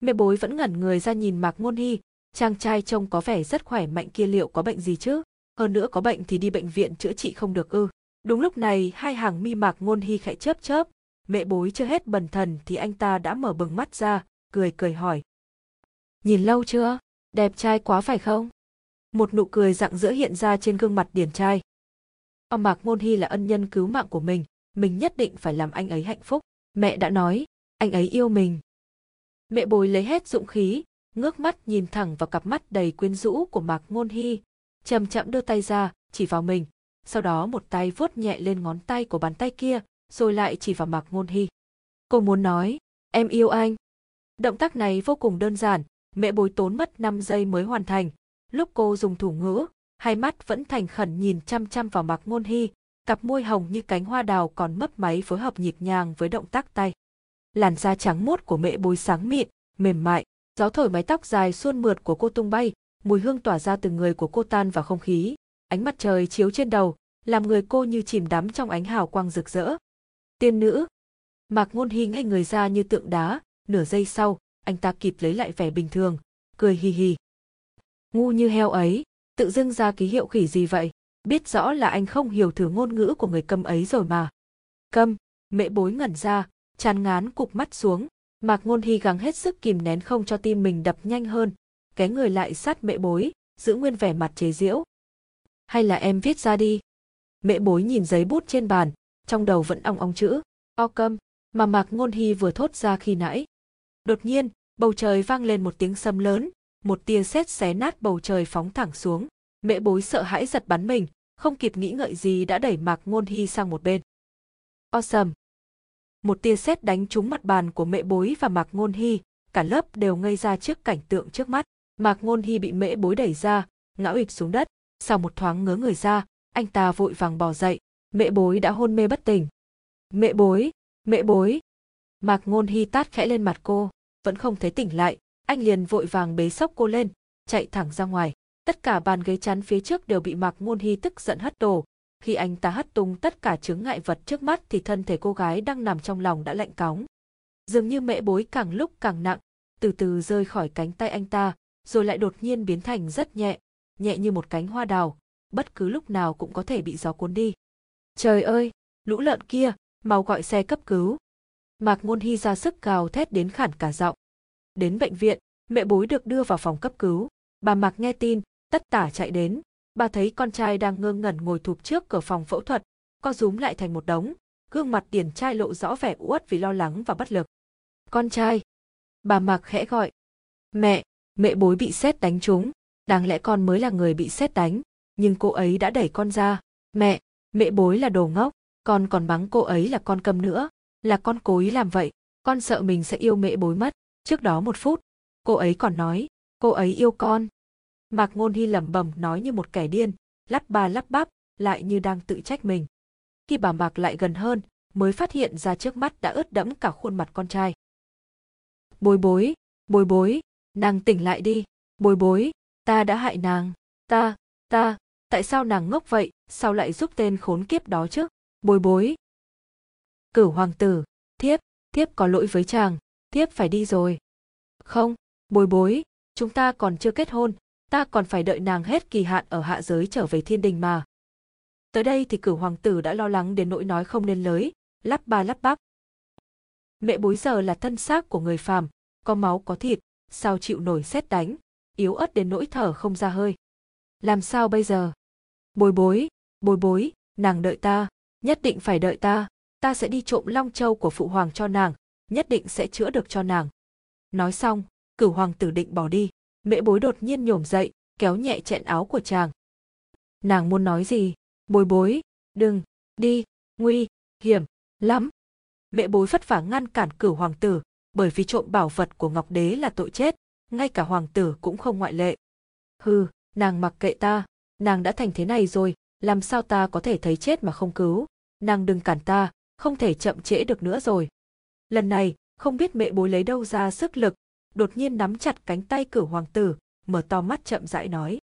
[SPEAKER 1] Mẹ bối vẫn ngẩn người ra nhìn Mạc Ngôn Hy, chàng trai trông có vẻ rất khỏe mạnh kia liệu có bệnh gì chứ? Hơn nữa có bệnh thì đi bệnh viện chữa trị không được ư. Đúng lúc này hai hàng mi Mạc Ngôn Hy khẽ chớp chớp, mẹ bối chưa hết bần thần thì anh ta đã mở bừng mắt ra, cười cười hỏi. Nhìn lâu chưa? Đẹp trai quá phải không? Một nụ cười rạng rỡ hiện ra trên gương mặt điển trai. Ông Mạc Ngôn Hy là ân nhân cứu mạng của mình, mình nhất định phải làm anh ấy hạnh phúc. Mẹ đã nói, anh ấy yêu mình. Mẹ bồi lấy hết dũng khí, ngước mắt nhìn thẳng vào cặp mắt đầy quyến rũ của Mạc Ngôn Hy, chậm chậm đưa tay ra, chỉ vào mình, sau đó một tay vuốt nhẹ lên ngón tay của bàn tay kia, rồi lại chỉ vào Mạc Ngôn Hy. Cô muốn nói, em yêu anh. Động tác này vô cùng đơn giản, mẹ bồi tốn mất 5 giây mới hoàn thành. Lúc cô dùng thủ ngữ, hai mắt vẫn thành khẩn nhìn chăm chăm vào Mạc Ngôn Hy, cặp môi hồng như cánh hoa đào còn mấp máy phối hợp nhịp nhàng với động tác tay. Làn da trắng mốt của mẹ bối sáng mịn, mềm mại, gió thổi mái tóc dài suôn mượt của cô tung bay, mùi hương tỏa ra từ người của cô tan vào không khí, ánh mặt trời chiếu trên đầu, làm người cô như chìm đắm trong ánh hào quang rực rỡ. Tiên nữ. Mạc Ngôn hình ngay người ra như tượng đá, nửa giây sau, anh ta kịp lấy lại vẻ bình thường, cười hì hì. Ngu như heo ấy, tự dưng ra ký hiệu khỉ gì vậy? Biết rõ là anh không hiểu thử ngôn ngữ của người câm ấy rồi mà. Câm, mẹ bối ngẩn ra, chán ngán cụp mắt xuống, Mạc Ngôn Hy gắng hết sức kìm nén không cho tim mình đập nhanh hơn, cái người lại sát mẹ bối, giữ nguyên vẻ mặt chế giễu. Hay là em viết ra đi. Mẹ bối nhìn giấy bút trên bàn, trong đầu vẫn ong ong chữ, o câm, mà Mạc Ngôn Hy vừa thốt ra khi nãy. Đột nhiên, bầu trời vang lên một tiếng sấm lớn, một tia sét xé nát bầu trời phóng thẳng xuống. Mẹ bối sợ hãi giật bắn mình, không kịp nghĩ ngợi gì đã đẩy Mạc Ngôn Hy sang một bên. Awesome! Một tia sét đánh trúng mặt bàn của mẹ bối và Mạc Ngôn Hy, cả lớp đều ngây ra trước cảnh tượng trước mắt. Mạc Ngôn Hy bị mễ bối đẩy ra, ngã ụp xuống đất, sau một thoáng ngớ người ra, anh ta vội vàng bò dậy, mẹ bối đã hôn mê bất tỉnh. Mẹ bối, mẹ bối. Mạc Ngôn Hy tát khẽ lên mặt cô, vẫn không thấy tỉnh lại, anh liền vội vàng bế sốc cô lên, chạy thẳng ra ngoài. Tất cả bàn ghế chắn phía trước đều bị Mạc Ngôn Hy tức giận hất đổ. Khi anh ta hất tung tất cả chướng ngại vật trước mắt thì thân thể cô gái đang nằm trong lòng đã lạnh cóng. Dường như mẹ bối càng lúc càng nặng, từ từ rơi khỏi cánh tay anh ta, rồi lại đột nhiên biến thành rất nhẹ, nhẹ như một cánh hoa đào, bất cứ lúc nào cũng có thể bị gió cuốn đi. Trời ơi, lũ lợn kia, mau gọi xe cấp cứu. Mạc Ngôn Hy ra sức gào thét đến khản cả giọng. Đến bệnh viện, mẹ bối được đưa vào phòng cấp cứu. Bà Mạc nghe tin, tất tả chạy đến. Bà thấy con trai đang ngơ ngẩn ngồi thụp trước cửa phòng phẫu thuật, co rúm lại thành một đống, gương mặt điển trai lộ rõ vẻ uất vì lo lắng và bất lực. Con trai. Bà Mạc khẽ gọi. Mẹ, mẹ bối bị xét đánh trúng, đáng lẽ con mới là người bị xét đánh, nhưng cô ấy đã đẩy con ra. Mẹ, mẹ bối là đồ ngốc, con còn mắng cô ấy là con cầm nữa, là con cố ý làm vậy, con sợ mình sẽ yêu mẹ bối mất. Trước đó một phút, cô ấy còn nói, cô ấy yêu con. Mạc Ngôn Hy lẩm bẩm nói như một kẻ điên, lắp ba lắp bắp, lại như đang tự trách mình. Khi bà Mạc lại gần hơn, mới phát hiện ra trước mắt đã ướt đẫm cả khuôn mặt con trai. Bối bối, bối bối, nàng tỉnh lại đi, bối bối, ta đã hại nàng, ta, ta, tại sao nàng ngốc vậy, sao lại giúp tên khốn kiếp đó chứ, bối bối. Cửu hoàng tử, thiếp, thiếp có lỗi với chàng, thiếp phải đi rồi. Không, bối bối, chúng ta còn chưa kết hôn, ta còn phải đợi nàng hết kỳ hạn ở hạ giới trở về thiên đình mà. Tới đây thì cửu hoàng tử đã lo lắng đến nỗi nói không nên lới, lắp ba lắp bắp. Mẹ bối giờ là thân xác của người phàm, có máu có thịt, sao chịu nổi xét đánh, yếu ớt đến nỗi thở không ra hơi. Làm sao bây giờ? Bối bối, bối bối, nàng đợi ta, nhất định phải đợi ta, ta sẽ đi trộm long châu của phụ hoàng cho nàng, nhất định sẽ chữa được cho nàng. Nói xong, cửu hoàng tử định bỏ đi, mẹ bối đột nhiên nhổm dậy, kéo nhẹ chẹn áo của chàng. Nàng muốn nói gì? Bối bối, đừng, đi, nguy, hiểm, lắm. Mẹ bối phất phả ngăn cản cửu hoàng tử, bởi vì trộm bảo vật của Ngọc Đế là tội chết, ngay cả hoàng tử cũng không ngoại lệ. Hừ, nàng mặc kệ ta, nàng đã thành thế này rồi, làm sao ta có thể thấy chết mà không cứu, nàng đừng cản ta, không thể chậm trễ được nữa rồi. Lần này, không biết mẹ bối lấy đâu ra sức lực, đột nhiên nắm chặt cánh tay cửu hoàng tử, mở to mắt chậm rãi nói.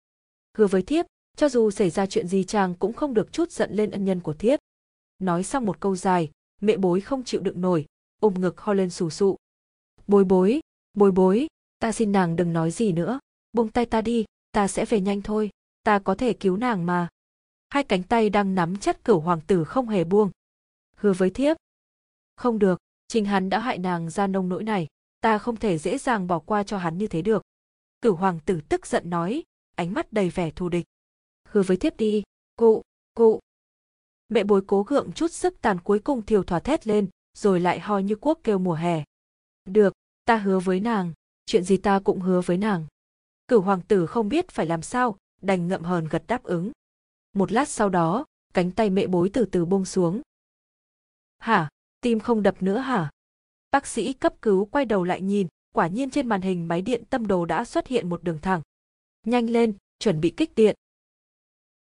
[SPEAKER 1] Hứa với thiếp, cho dù xảy ra chuyện gì chàng cũng không được chút giận lên ân nhân của thiếp. Nói xong một câu dài, mẹ bối không chịu đựng nổi, ôm ngực ho lên sù sụ. Bối bối, bối bối, ta xin nàng đừng nói gì nữa, buông tay ta đi, ta sẽ về nhanh thôi, ta có thể cứu nàng mà. Hai cánh tay đang nắm chặt cửu hoàng tử không hề buông. Hứa với thiếp. Không được, Trình hắn đã hại nàng ra nông nỗi này, ta không thể dễ dàng bỏ qua cho hắn như thế được. Cửu hoàng tử tức giận nói, ánh mắt đầy vẻ thù địch. Hứa với thiếp đi, cụ, cụ. Mẹ bối cố gượng chút sức tàn cuối cùng thiều thỏa thét lên, rồi lại ho như quốc kêu mùa hè. Được, ta hứa với nàng, chuyện gì ta cũng hứa với nàng. Cửu hoàng tử không biết phải làm sao, đành ngậm hờn gật đáp ứng. Một lát sau đó, cánh tay mẹ bối từ từ buông xuống. Hả, tim không đập nữa hả? Bác sĩ cấp cứu quay đầu lại nhìn, quả nhiên trên màn hình máy điện tâm đồ đã xuất hiện một đường thẳng. Nhanh lên, chuẩn bị kích điện.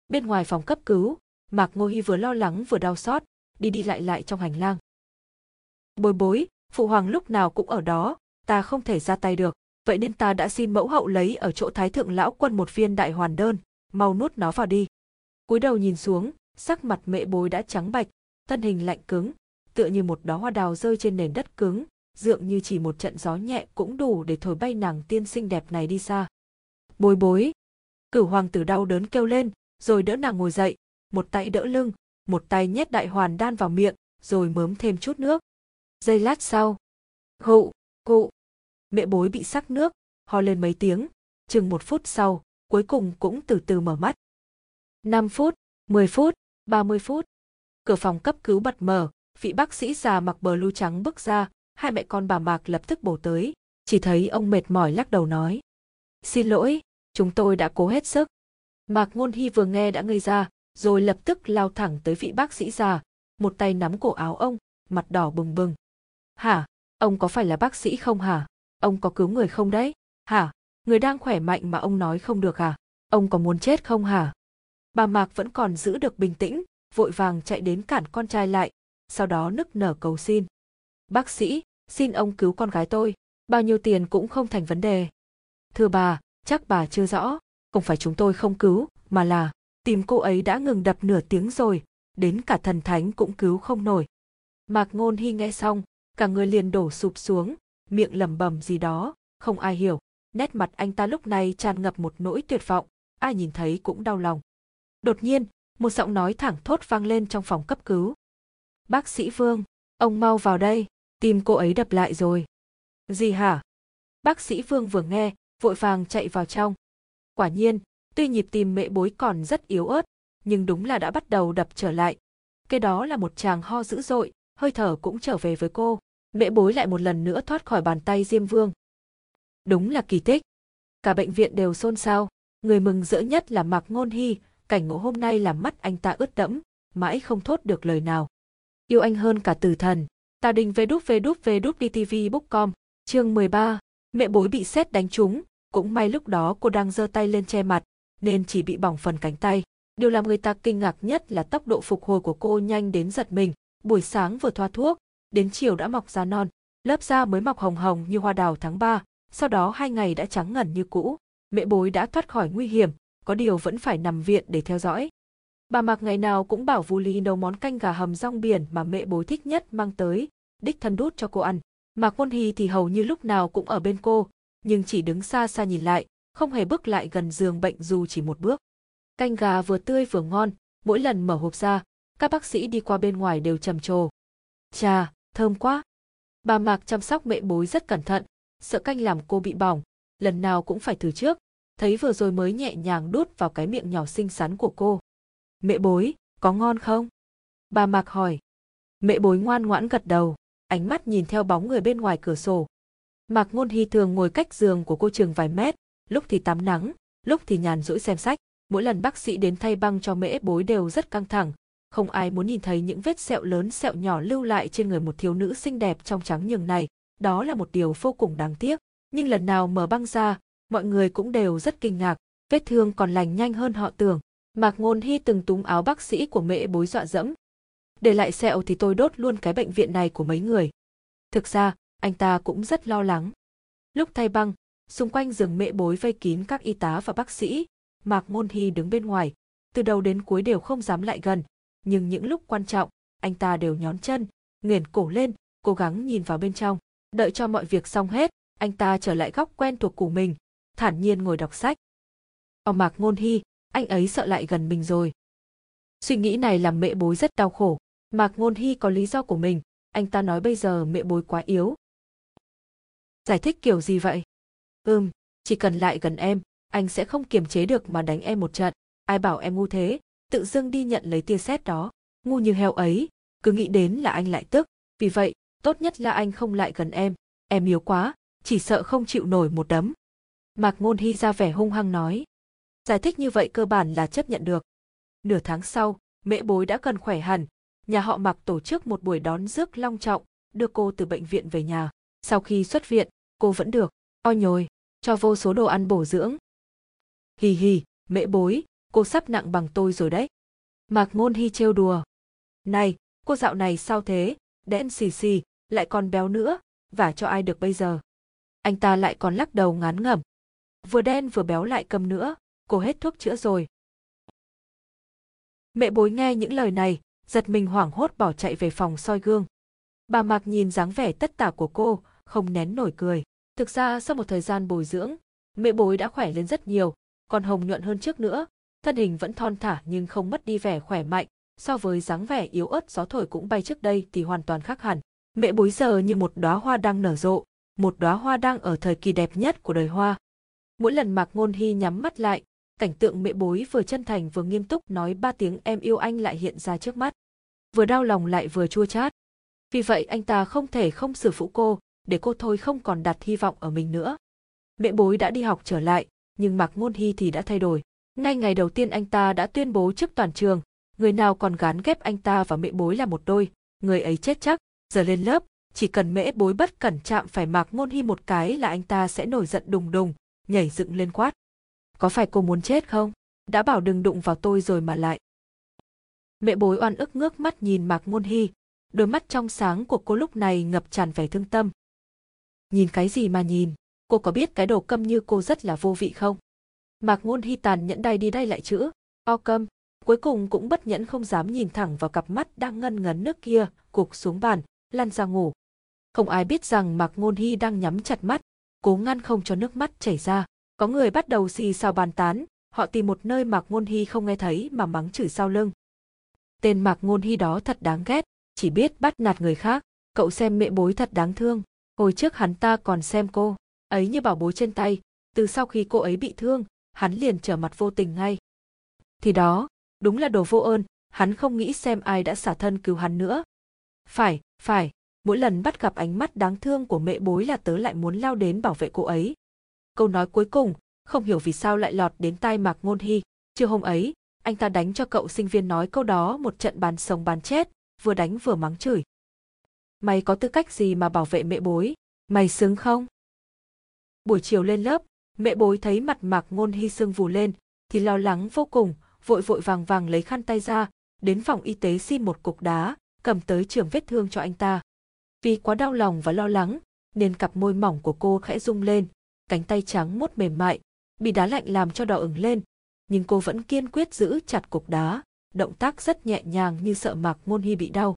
[SPEAKER 1] Bên ngoài phòng cấp cứu, Mạc Ngô Hy vừa lo lắng vừa đau xót, đi đi lại lại trong hành lang. Bối bối, phụ hoàng lúc nào cũng ở đó, ta không thể ra tay được, vậy nên ta đã xin mẫu hậu lấy ở chỗ thái thượng lão quân một viên đại hoàn đơn, mau nuốt nó vào đi. cúi đầu nhìn xuống, sắc mặt mẹ bối đã trắng bạch, thân hình lạnh cứng, tựa như một đóa hoa đào rơi trên nền đất cứng, dường như chỉ một trận gió nhẹ cũng đủ để thổi bay nàng tiên xinh đẹp này đi xa. Bối bối, cửu hoàng tử đau đớn kêu lên, rồi đỡ nàng ngồi dậy, một tay đỡ lưng, một tay nhét đại hoàn đan vào miệng, rồi mớm thêm chút nước. Giây lát sau, hụ, cụ, mẹ bối bị sắc nước, ho lên mấy tiếng, chừng một phút sau, cuối cùng cũng từ từ mở mắt. 5 phút, 10 phút, 30 phút. Cửa phòng cấp cứu bật mở, vị bác sĩ già mặc bờ lưu trắng bước ra, hai mẹ con bà Mạc lập tức bổ tới, chỉ thấy ông mệt mỏi lắc đầu nói. Xin lỗi, chúng tôi đã cố hết sức. Mạc Ngôn Hy vừa nghe đã ngây ra, rồi lập tức lao thẳng tới vị bác sĩ già, một tay nắm cổ áo ông, mặt đỏ bừng bừng. Hả? Ông có phải là bác sĩ không hả? Ông có cứu người không đấy? Hả? Người đang khỏe mạnh mà ông nói không được à? Ông có muốn chết không hả? Bà Mạc vẫn còn giữ được bình tĩnh, vội vàng chạy đến cản con trai lại, sau đó nức nở cầu xin. Bác sĩ, xin ông cứu con gái tôi, bao nhiêu tiền cũng không thành vấn đề. Thưa bà, chắc bà chưa rõ, không phải chúng tôi không cứu, mà là tìm cô ấy đã ngừng đập nửa tiếng rồi, đến cả thần thánh cũng cứu không nổi. Mạc Ngôn Hy nghe xong, cả người liền đổ sụp xuống, miệng lẩm bẩm gì đó, không ai hiểu. Nét mặt anh ta lúc này tràn ngập một nỗi tuyệt vọng, ai nhìn thấy cũng đau lòng. Đột nhiên, một giọng nói thẳng thốt vang lên trong phòng cấp cứu. Bác sĩ Vương, ông mau vào đây, tim cô ấy đập lại rồi. Gì hả? Bác sĩ Vương vừa nghe, vội vàng chạy vào trong. Quả nhiên, tuy nhịp tim mẹ bối còn rất yếu ớt, nhưng đúng là đã bắt đầu đập trở lại. Cái đó là một chàng ho dữ dội, hơi thở cũng trở về với cô. Mẹ bối lại một lần nữa thoát khỏi bàn tay Diêm Vương. Đúng là kỳ tích. Cả bệnh viện đều xôn xao, người mừng rỡ nhất là Mạc Ngôn Hy, cảnh ngộ hôm nay làm mắt anh ta ướt đẫm, mãi không thốt được lời nào. Yêu anh hơn cả tử thần. Tào Đình về đúc về đúc về đúc DTV Bookcom, chương 13, mẹ bối bị xét đánh trúng, cũng may lúc đó cô đang giơ tay lên che mặt, nên chỉ bị bỏng phần cánh tay. Điều làm người ta kinh ngạc nhất là tốc độ phục hồi của cô nhanh đến giật mình, buổi sáng vừa thoa thuốc, đến chiều đã mọc da non, lớp da mới mọc hồng hồng như hoa đào tháng 3, sau đó hai ngày đã trắng ngần như cũ. Mẹ bối đã thoát khỏi nguy hiểm, có điều vẫn phải nằm viện để theo dõi. Bà Mạc ngày nào cũng bảo Vu Ly nấu món canh gà hầm rong biển mà mẹ bối thích nhất mang tới, đích thân đút cho cô ăn. Mạc Quân Hy thì hầu như lúc nào cũng ở bên cô, nhưng chỉ đứng xa xa nhìn lại, không hề bước lại gần giường bệnh dù chỉ một bước. Canh gà vừa tươi vừa ngon, mỗi lần mở hộp ra, các bác sĩ đi qua bên ngoài đều trầm trồ. Chà, thơm quá. Bà Mạc chăm sóc mẹ bối rất cẩn thận, sợ canh làm cô bị bỏng, lần nào cũng phải thử trước, thấy vừa rồi mới nhẹ nhàng đút vào cái miệng nhỏ xinh xắn của cô. Mẹ bối, có ngon không? Bà Mạc hỏi. Mẹ bối ngoan ngoãn gật đầu, ánh mắt nhìn theo bóng người bên ngoài cửa sổ. Mạc Ngôn Hy thường ngồi cách giường của cô trường vài mét, lúc thì tắm nắng, lúc thì nhàn rỗi xem sách. Mỗi lần bác sĩ đến thay băng cho mễ bối đều rất căng thẳng, không ai muốn nhìn thấy những vết sẹo lớn sẹo nhỏ lưu lại trên người một thiếu nữ xinh đẹp trong trắng nhường này. Đó là một điều vô cùng đáng tiếc. Nhưng lần nào mở băng ra, mọi người cũng đều rất kinh ngạc, vết thương còn lành nhanh hơn họ tưởng. Mạc Ngôn Hy từng túng áo bác sĩ của mẹ bối dọa dẫm. Để lại sẹo thì tôi đốt luôn cái bệnh viện này của mấy người. Thực ra, anh ta cũng rất lo lắng. Lúc thay băng, xung quanh giường mẹ bối vây kín các y tá và bác sĩ, Mạc Ngôn Hy đứng bên ngoài, từ đầu đến cuối đều không dám lại gần, nhưng những lúc quan trọng, anh ta đều nhón chân, nghiền cổ lên, cố gắng nhìn vào bên trong. Đợi cho mọi việc xong hết, anh ta trở lại góc quen thuộc của mình, thản nhiên ngồi đọc sách. Ông Mạc Ngôn Hy, anh ấy sợ lại gần mình rồi. Suy nghĩ này làm mẹ bối rất đau khổ. Mạc Ngôn Hy có lý do của mình, anh ta nói bây giờ mẹ bối quá yếu. Giải thích kiểu gì vậy? Ừm, chỉ cần lại gần em, anh sẽ không kiềm chế được mà đánh em một trận. Ai bảo em ngu thế, tự dưng đi nhận lấy tia sét đó. Ngu như heo ấy, cứ nghĩ đến là anh lại tức. Vì vậy, tốt nhất là anh không lại gần em. Em yếu quá, chỉ sợ không chịu nổi một đấm. Mạc Ngôn Hy ra vẻ hung hăng nói. Giải thích như vậy cơ bản là chấp nhận được. Nửa tháng sau, mẹ bối đã cần khỏe hẳn, nhà họ Mạc tổ chức một buổi đón rước long trọng, đưa cô từ bệnh viện về nhà. Sau khi xuất viện, cô vẫn được, o nhồi, cho vô số đồ ăn bổ dưỡng. Hì hì, mẹ bối, cô sắp nặng bằng tôi rồi đấy. Mạc Ngôn Hy trêu đùa. Này, cô dạo này sao thế, đen xì xì, lại còn béo nữa, vả cho ai được bây giờ. Anh ta lại còn lắc đầu ngán ngẩm. Vừa đen vừa béo lại cầm nữa, cô hết thuốc chữa rồi. Mẹ bối nghe những lời này, giật mình hoảng hốt bỏ chạy về phòng soi gương. Bà Mạc nhìn dáng vẻ tất tả của cô, không nén nổi cười. Thực ra sau một thời gian bồi dưỡng, mẹ bối đã khỏe lên rất nhiều, còn hồng nhuận hơn trước nữa, thân hình vẫn thon thả nhưng không mất đi vẻ khỏe mạnh, so với dáng vẻ yếu ớt gió thổi cũng bay trước đây thì hoàn toàn khác hẳn. Mẹ bối giờ như một đóa hoa đang nở rộ, một đóa hoa đang ở thời kỳ đẹp nhất của đời hoa. Mỗi lần Mạc Ngôn Hy nhắm mắt lại, cảnh tượng mẹ bối vừa chân thành vừa nghiêm túc nói ba tiếng em yêu anh lại hiện ra trước mắt. Vừa đau lòng lại vừa chua chát. Vì vậy anh ta không thể không xử phụ cô, để cô thôi không còn đặt hy vọng ở mình nữa. Mẹ bối đã đi học trở lại, nhưng Mạc Ngôn Hy thì đã thay đổi. Ngay ngày đầu tiên anh ta đã tuyên bố trước toàn trường, người nào còn gán ghép anh ta và mẹ bối là một đôi, người ấy chết chắc, giờ lên lớp, chỉ cần mễ bối bất cẩn chạm phải Mạc Ngôn Hy một cái là anh ta sẽ nổi giận đùng đùng, nhảy dựng lên quát. Có phải cô muốn chết không? Đã bảo đừng đụng vào tôi rồi mà lại. Mẹ bối oan ức ngước mắt nhìn Mạc Ngôn Hy, đôi mắt trong sáng của cô lúc này ngập tràn vẻ thương tâm. Nhìn cái gì mà nhìn, cô có biết cái đồ câm như cô rất là vô vị không? Mạc Ngôn Hy tàn nhẫn đay đi đây lại chữ, o câm, cuối cùng cũng bất nhẫn không dám nhìn thẳng vào cặp mắt đang ngân ngấn nước kia, cục xuống bàn, lăn ra ngủ. Không ai biết rằng Mạc Ngôn Hy đang nhắm chặt mắt, cố ngăn không cho nước mắt chảy ra. Có người bắt đầu xì xào bàn tán, họ tìm một nơi Mạc Ngôn Hy không nghe thấy mà mắng chửi sau lưng. Tên Mạc Ngôn Hy đó thật đáng ghét, chỉ biết bắt nạt người khác, cậu xem mẹ bối thật đáng thương. Hồi trước hắn ta còn xem cô, ấy như bảo bối trên tay, từ sau khi cô ấy bị thương, hắn liền trở mặt vô tình ngay. Thì đó, đúng là đồ vô ơn, hắn không nghĩ xem ai đã xả thân cứu hắn nữa. Phải, phải, mỗi lần bắt gặp ánh mắt đáng thương của mẹ bối là tớ lại muốn lao đến bảo vệ cô ấy. Câu nói cuối cùng, không hiểu vì sao lại lọt đến tai Mạc Ngôn Hy. chưa hôm ấy, anh ta đánh cho cậu sinh viên nói câu đó một trận bàn sống bàn chết, vừa đánh vừa mắng chửi. Mày có tư cách gì mà bảo vệ mẹ bối, mày xứng không? Buổi chiều lên lớp, mẹ bối thấy mặt Mạc Ngôn Hy sưng vù lên, thì lo lắng vô cùng, vội vội vàng vàng lấy khăn tay ra, đến phòng y tế xin một cục đá, cầm tới trường vết thương cho anh ta. Vì quá đau lòng và lo lắng, nên cặp môi mỏng của cô khẽ rung lên, cánh tay trắng mốt mềm mại, bị đá lạnh làm cho đỏ ửng lên, nhưng cô vẫn kiên quyết giữ chặt cục đá, động tác rất nhẹ nhàng như sợ Mạc Ngôn Hy bị đau.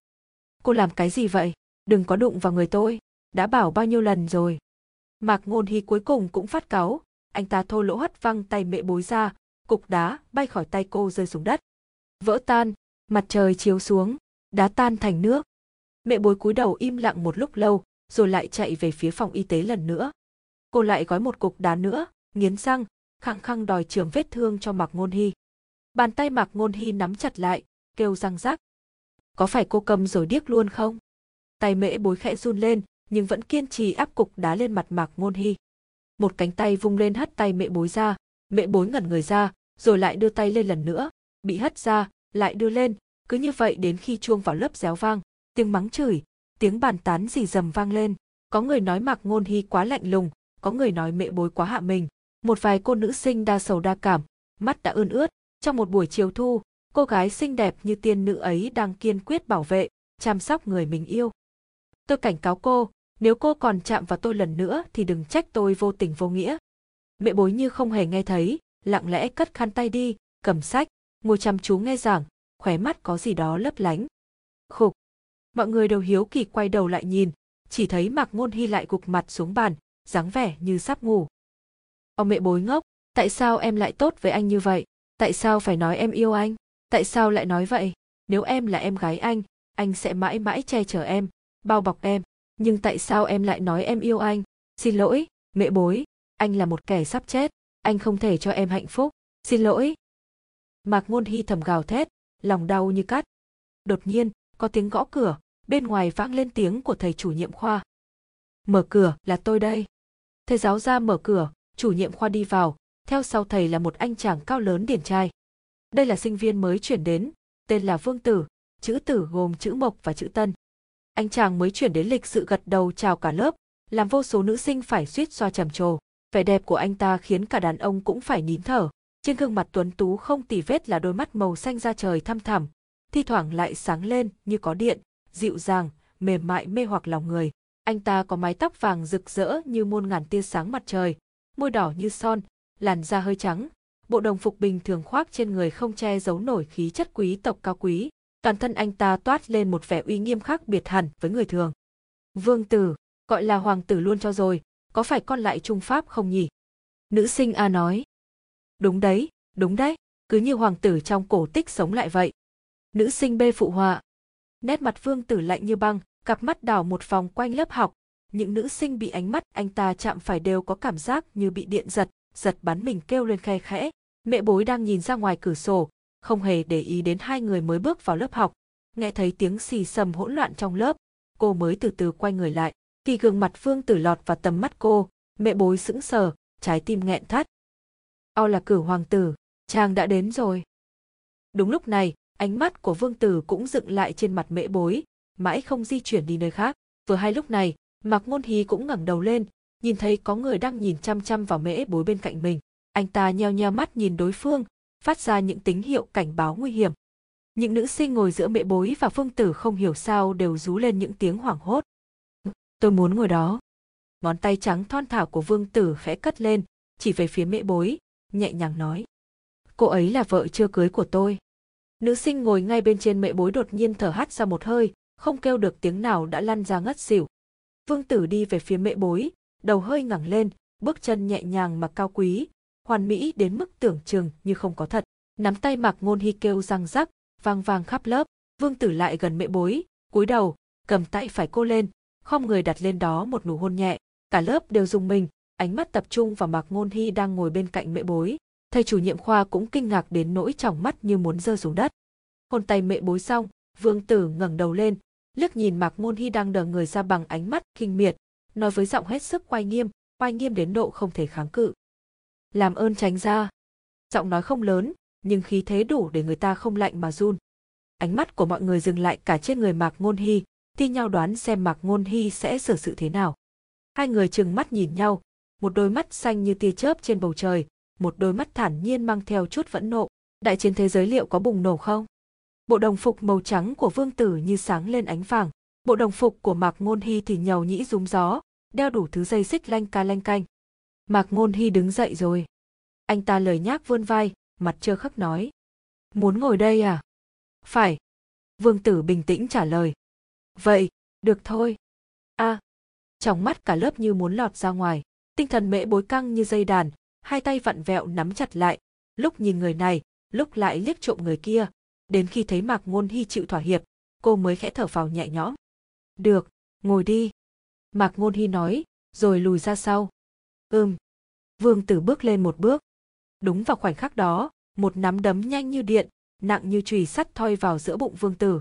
[SPEAKER 1] Cô làm cái gì vậy? Đừng có đụng vào người tôi, đã bảo bao nhiêu lần rồi. Mạc Ngôn Hy cuối cùng cũng phát cáu, anh ta thô lỗ hất văng tay mẹ bối ra, cục đá bay khỏi tay cô rơi xuống đất. Vỡ tan, mặt trời chiếu xuống, đá tan thành nước. Mẹ bối cúi đầu im lặng một lúc lâu, rồi lại chạy về phía phòng y tế lần nữa. Cô lại gói một cục đá nữa, nghiến răng, khăng khăng đòi trường vết thương cho Mạc Ngôn Hy. Bàn tay Mạc Ngôn Hy nắm chặt lại, kêu răng rắc. Có phải cô cầm rồi điếc luôn không? Tay mễ bối khẽ run lên, nhưng vẫn kiên trì áp cục đá lên mặt Mạc Ngôn Hy. Một cánh tay vung lên hất tay mẹ bối ra, mẹ bối ngẩn người ra, rồi lại đưa tay lên lần nữa, bị hất ra, lại đưa lên, cứ như vậy đến khi chuông vào lớp réo vang, tiếng mắng chửi, tiếng bàn tán rì rầm vang lên. Có người nói Mạc Ngôn Hy quá lạnh lùng, có người nói mẹ bối quá hạ mình. Một vài cô nữ sinh đa sầu đa cảm, mắt đã ươn ướt. Trong một buổi chiều thu, cô gái xinh đẹp như tiên nữ ấy đang kiên quyết bảo vệ, chăm sóc người mình yêu. Tôi cảnh cáo cô, nếu cô còn chạm vào tôi lần nữa thì đừng trách tôi vô tình vô nghĩa. Mẹ bối như không hề nghe thấy, lặng lẽ cất khăn tay đi, cầm sách, ngồi chăm chú nghe giảng, khóe mắt có gì đó lấp lánh. Khục. Mọi người đều hiếu kỳ quay đầu lại nhìn, chỉ thấy Mạc Ngôn Hy lại gục mặt xuống bàn, dáng vẻ như sắp ngủ. Ông mẹ bối ngốc, tại sao em lại tốt với anh như vậy? Tại sao phải nói em yêu anh? Tại sao lại nói vậy? Nếu em là em gái anh, anh sẽ mãi mãi che chở em, bao bọc em. Nhưng tại sao em lại nói em yêu anh? Xin lỗi, mẹ bối, anh là một kẻ sắp chết, anh không thể cho em hạnh phúc. Xin lỗi. Mạc Ngôn Hy thầm gào thét, lòng đau như cắt. Đột nhiên, có tiếng gõ cửa, bên ngoài vang lên tiếng của thầy chủ nhiệm khoa. Mở cửa, là tôi đây. Thầy giáo ra mở cửa, chủ nhiệm khoa đi vào, theo sau thầy là một anh chàng cao lớn điển trai. Đây là sinh viên mới chuyển đến, tên là Vương Tử, chữ Tử gồm chữ Mộc và chữ Tân. Anh chàng mới chuyển đến lịch sự gật đầu chào cả lớp, làm vô số nữ sinh phải suýt xoa trầm trồ. Vẻ đẹp của anh ta khiến cả đàn ông cũng phải nín thở. Trên gương mặt tuấn tú không tì vết là đôi mắt màu xanh da trời thăm thẳm, thi thoảng lại sáng lên như có điện, dịu dàng, mềm mại mê hoặc lòng người. Anh ta có mái tóc vàng rực rỡ như muôn ngàn tia sáng mặt trời, môi đỏ như son, làn da hơi trắng, bộ đồng phục bình thường khoác trên người không che giấu nổi khí chất quý tộc cao quý, toàn thân anh ta toát lên một vẻ uy nghiêm khác biệt hẳn với người thường. Vương tử, gọi là hoàng tử luôn cho rồi, có phải con lại trung pháp không nhỉ? Nữ sinh A nói. Đúng đấy, đúng đấy, cứ như hoàng tử trong cổ tích sống lại vậy. Nữ sinh B phụ họa. Nét mặt vương tử lạnh như băng, cặp mắt đảo một vòng quanh lớp học. Những nữ sinh bị ánh mắt anh ta chạm phải đều có cảm giác như bị điện giật, giật bắn mình kêu lên khe khẽ. Mẹ bối đang nhìn ra ngoài cửa sổ, không hề để ý đến hai người mới bước vào lớp học. Nghe thấy tiếng xì xầm hỗn loạn trong lớp, cô mới từ từ quay người lại. Khi gương mặt Vương Tử lọt vào tầm mắt cô, mẹ bối sững sờ, trái tim nghẹn thắt. Ao là cử hoàng tử, chàng đã đến rồi. Đúng lúc này, ánh mắt của vương tử cũng dựng lại trên mặt mễ bối, mãi không di chuyển đi nơi khác. Vừa hai lúc này, Mạc Ngôn Hí cũng ngẩng đầu lên, nhìn thấy có người đang nhìn chăm chăm vào mễ bối bên cạnh mình. Anh ta nheo nheo mắt nhìn đối phương, phát ra những tín hiệu cảnh báo nguy hiểm. Những nữ sinh ngồi giữa mễ bối và phương tử không hiểu sao đều rú lên những tiếng hoảng hốt. Tôi muốn ngồi đó. Ngón tay trắng thon thả của vương tử khẽ cất lên, chỉ về phía mễ bối, nhẹ nhàng nói. Cô ấy là vợ chưa cưới của tôi. Nữ sinh ngồi ngay bên trên mẹ bối đột nhiên thở hắt ra một hơi, không kêu được tiếng nào đã lăn ra ngất xỉu. Vương tử đi về phía mẹ bối, đầu hơi ngẩng lên, bước chân nhẹ nhàng mà cao quý, hoàn mỹ đến mức tưởng chừng như không có thật. Nắm tay mặc ngôn hy kêu răng rắc, vang vang khắp lớp, vương tử lại gần mẹ bối, cúi đầu, cầm tay phải cô lên, không người đặt lên đó một nụ hôn nhẹ. Cả lớp đều dùng mình, ánh mắt tập trung vào Mạc Ngôn Hy đang ngồi bên cạnh mẹ bối. Thầy chủ nhiệm khoa cũng kinh ngạc đến nỗi tròng mắt như muốn rơi xuống đất. Hôn tay mẹ bối xong, Vương Tử ngẩng đầu lên, liếc nhìn Mạc Ngôn Hy đang đờ người ra bằng ánh mắt kinh miệt, nói với giọng hết sức oai nghiêm, oai nghiêm đến độ không thể kháng cự. Làm ơn tránh ra. Giọng nói không lớn, nhưng khí thế đủ để người ta không lạnh mà run. Ánh mắt của mọi người dừng lại cả trên người Mạc Ngôn Hy, thi nhau đoán xem Mạc Ngôn Hy sẽ xử sự thế nào. Hai người trừng mắt nhìn nhau, một đôi mắt xanh như tia chớp trên bầu trời, một đôi mắt thản nhiên mang theo chút vẫn nộ. Đại chiến thế giới liệu có bùng nổ không? Bộ đồng phục màu trắng của vương tử như sáng lên ánh vàng, bộ đồng phục của Mạc Ngôn Hy thì nhầu nhĩ rúm gió, đeo đủ thứ dây xích lanh ca lanh canh. Mạc Ngôn Hy đứng dậy rồi. Anh ta lời nhác vươn vai, mặt trơ khắc nói. Muốn ngồi đây à? Phải. Vương tử bình tĩnh trả lời. Vậy, được thôi. a à, trong mắt cả lớp như muốn lọt ra ngoài. Tinh thần mễ bối căng như dây đàn, hai tay vặn vẹo nắm chặt lại, lúc nhìn người này, lúc lại liếc trộm người kia. Đến khi thấy Mạc Ngôn Hy chịu thỏa hiệp, cô mới khẽ thở phào nhẹ nhõm. Được, ngồi đi. Mạc Ngôn Hy nói, rồi lùi ra sau. Ừm. Vương Tử bước lên một bước. Đúng vào khoảnh khắc đó, một nắm đấm nhanh như điện, nặng như chùy sắt thoi vào giữa bụng Vương Tử.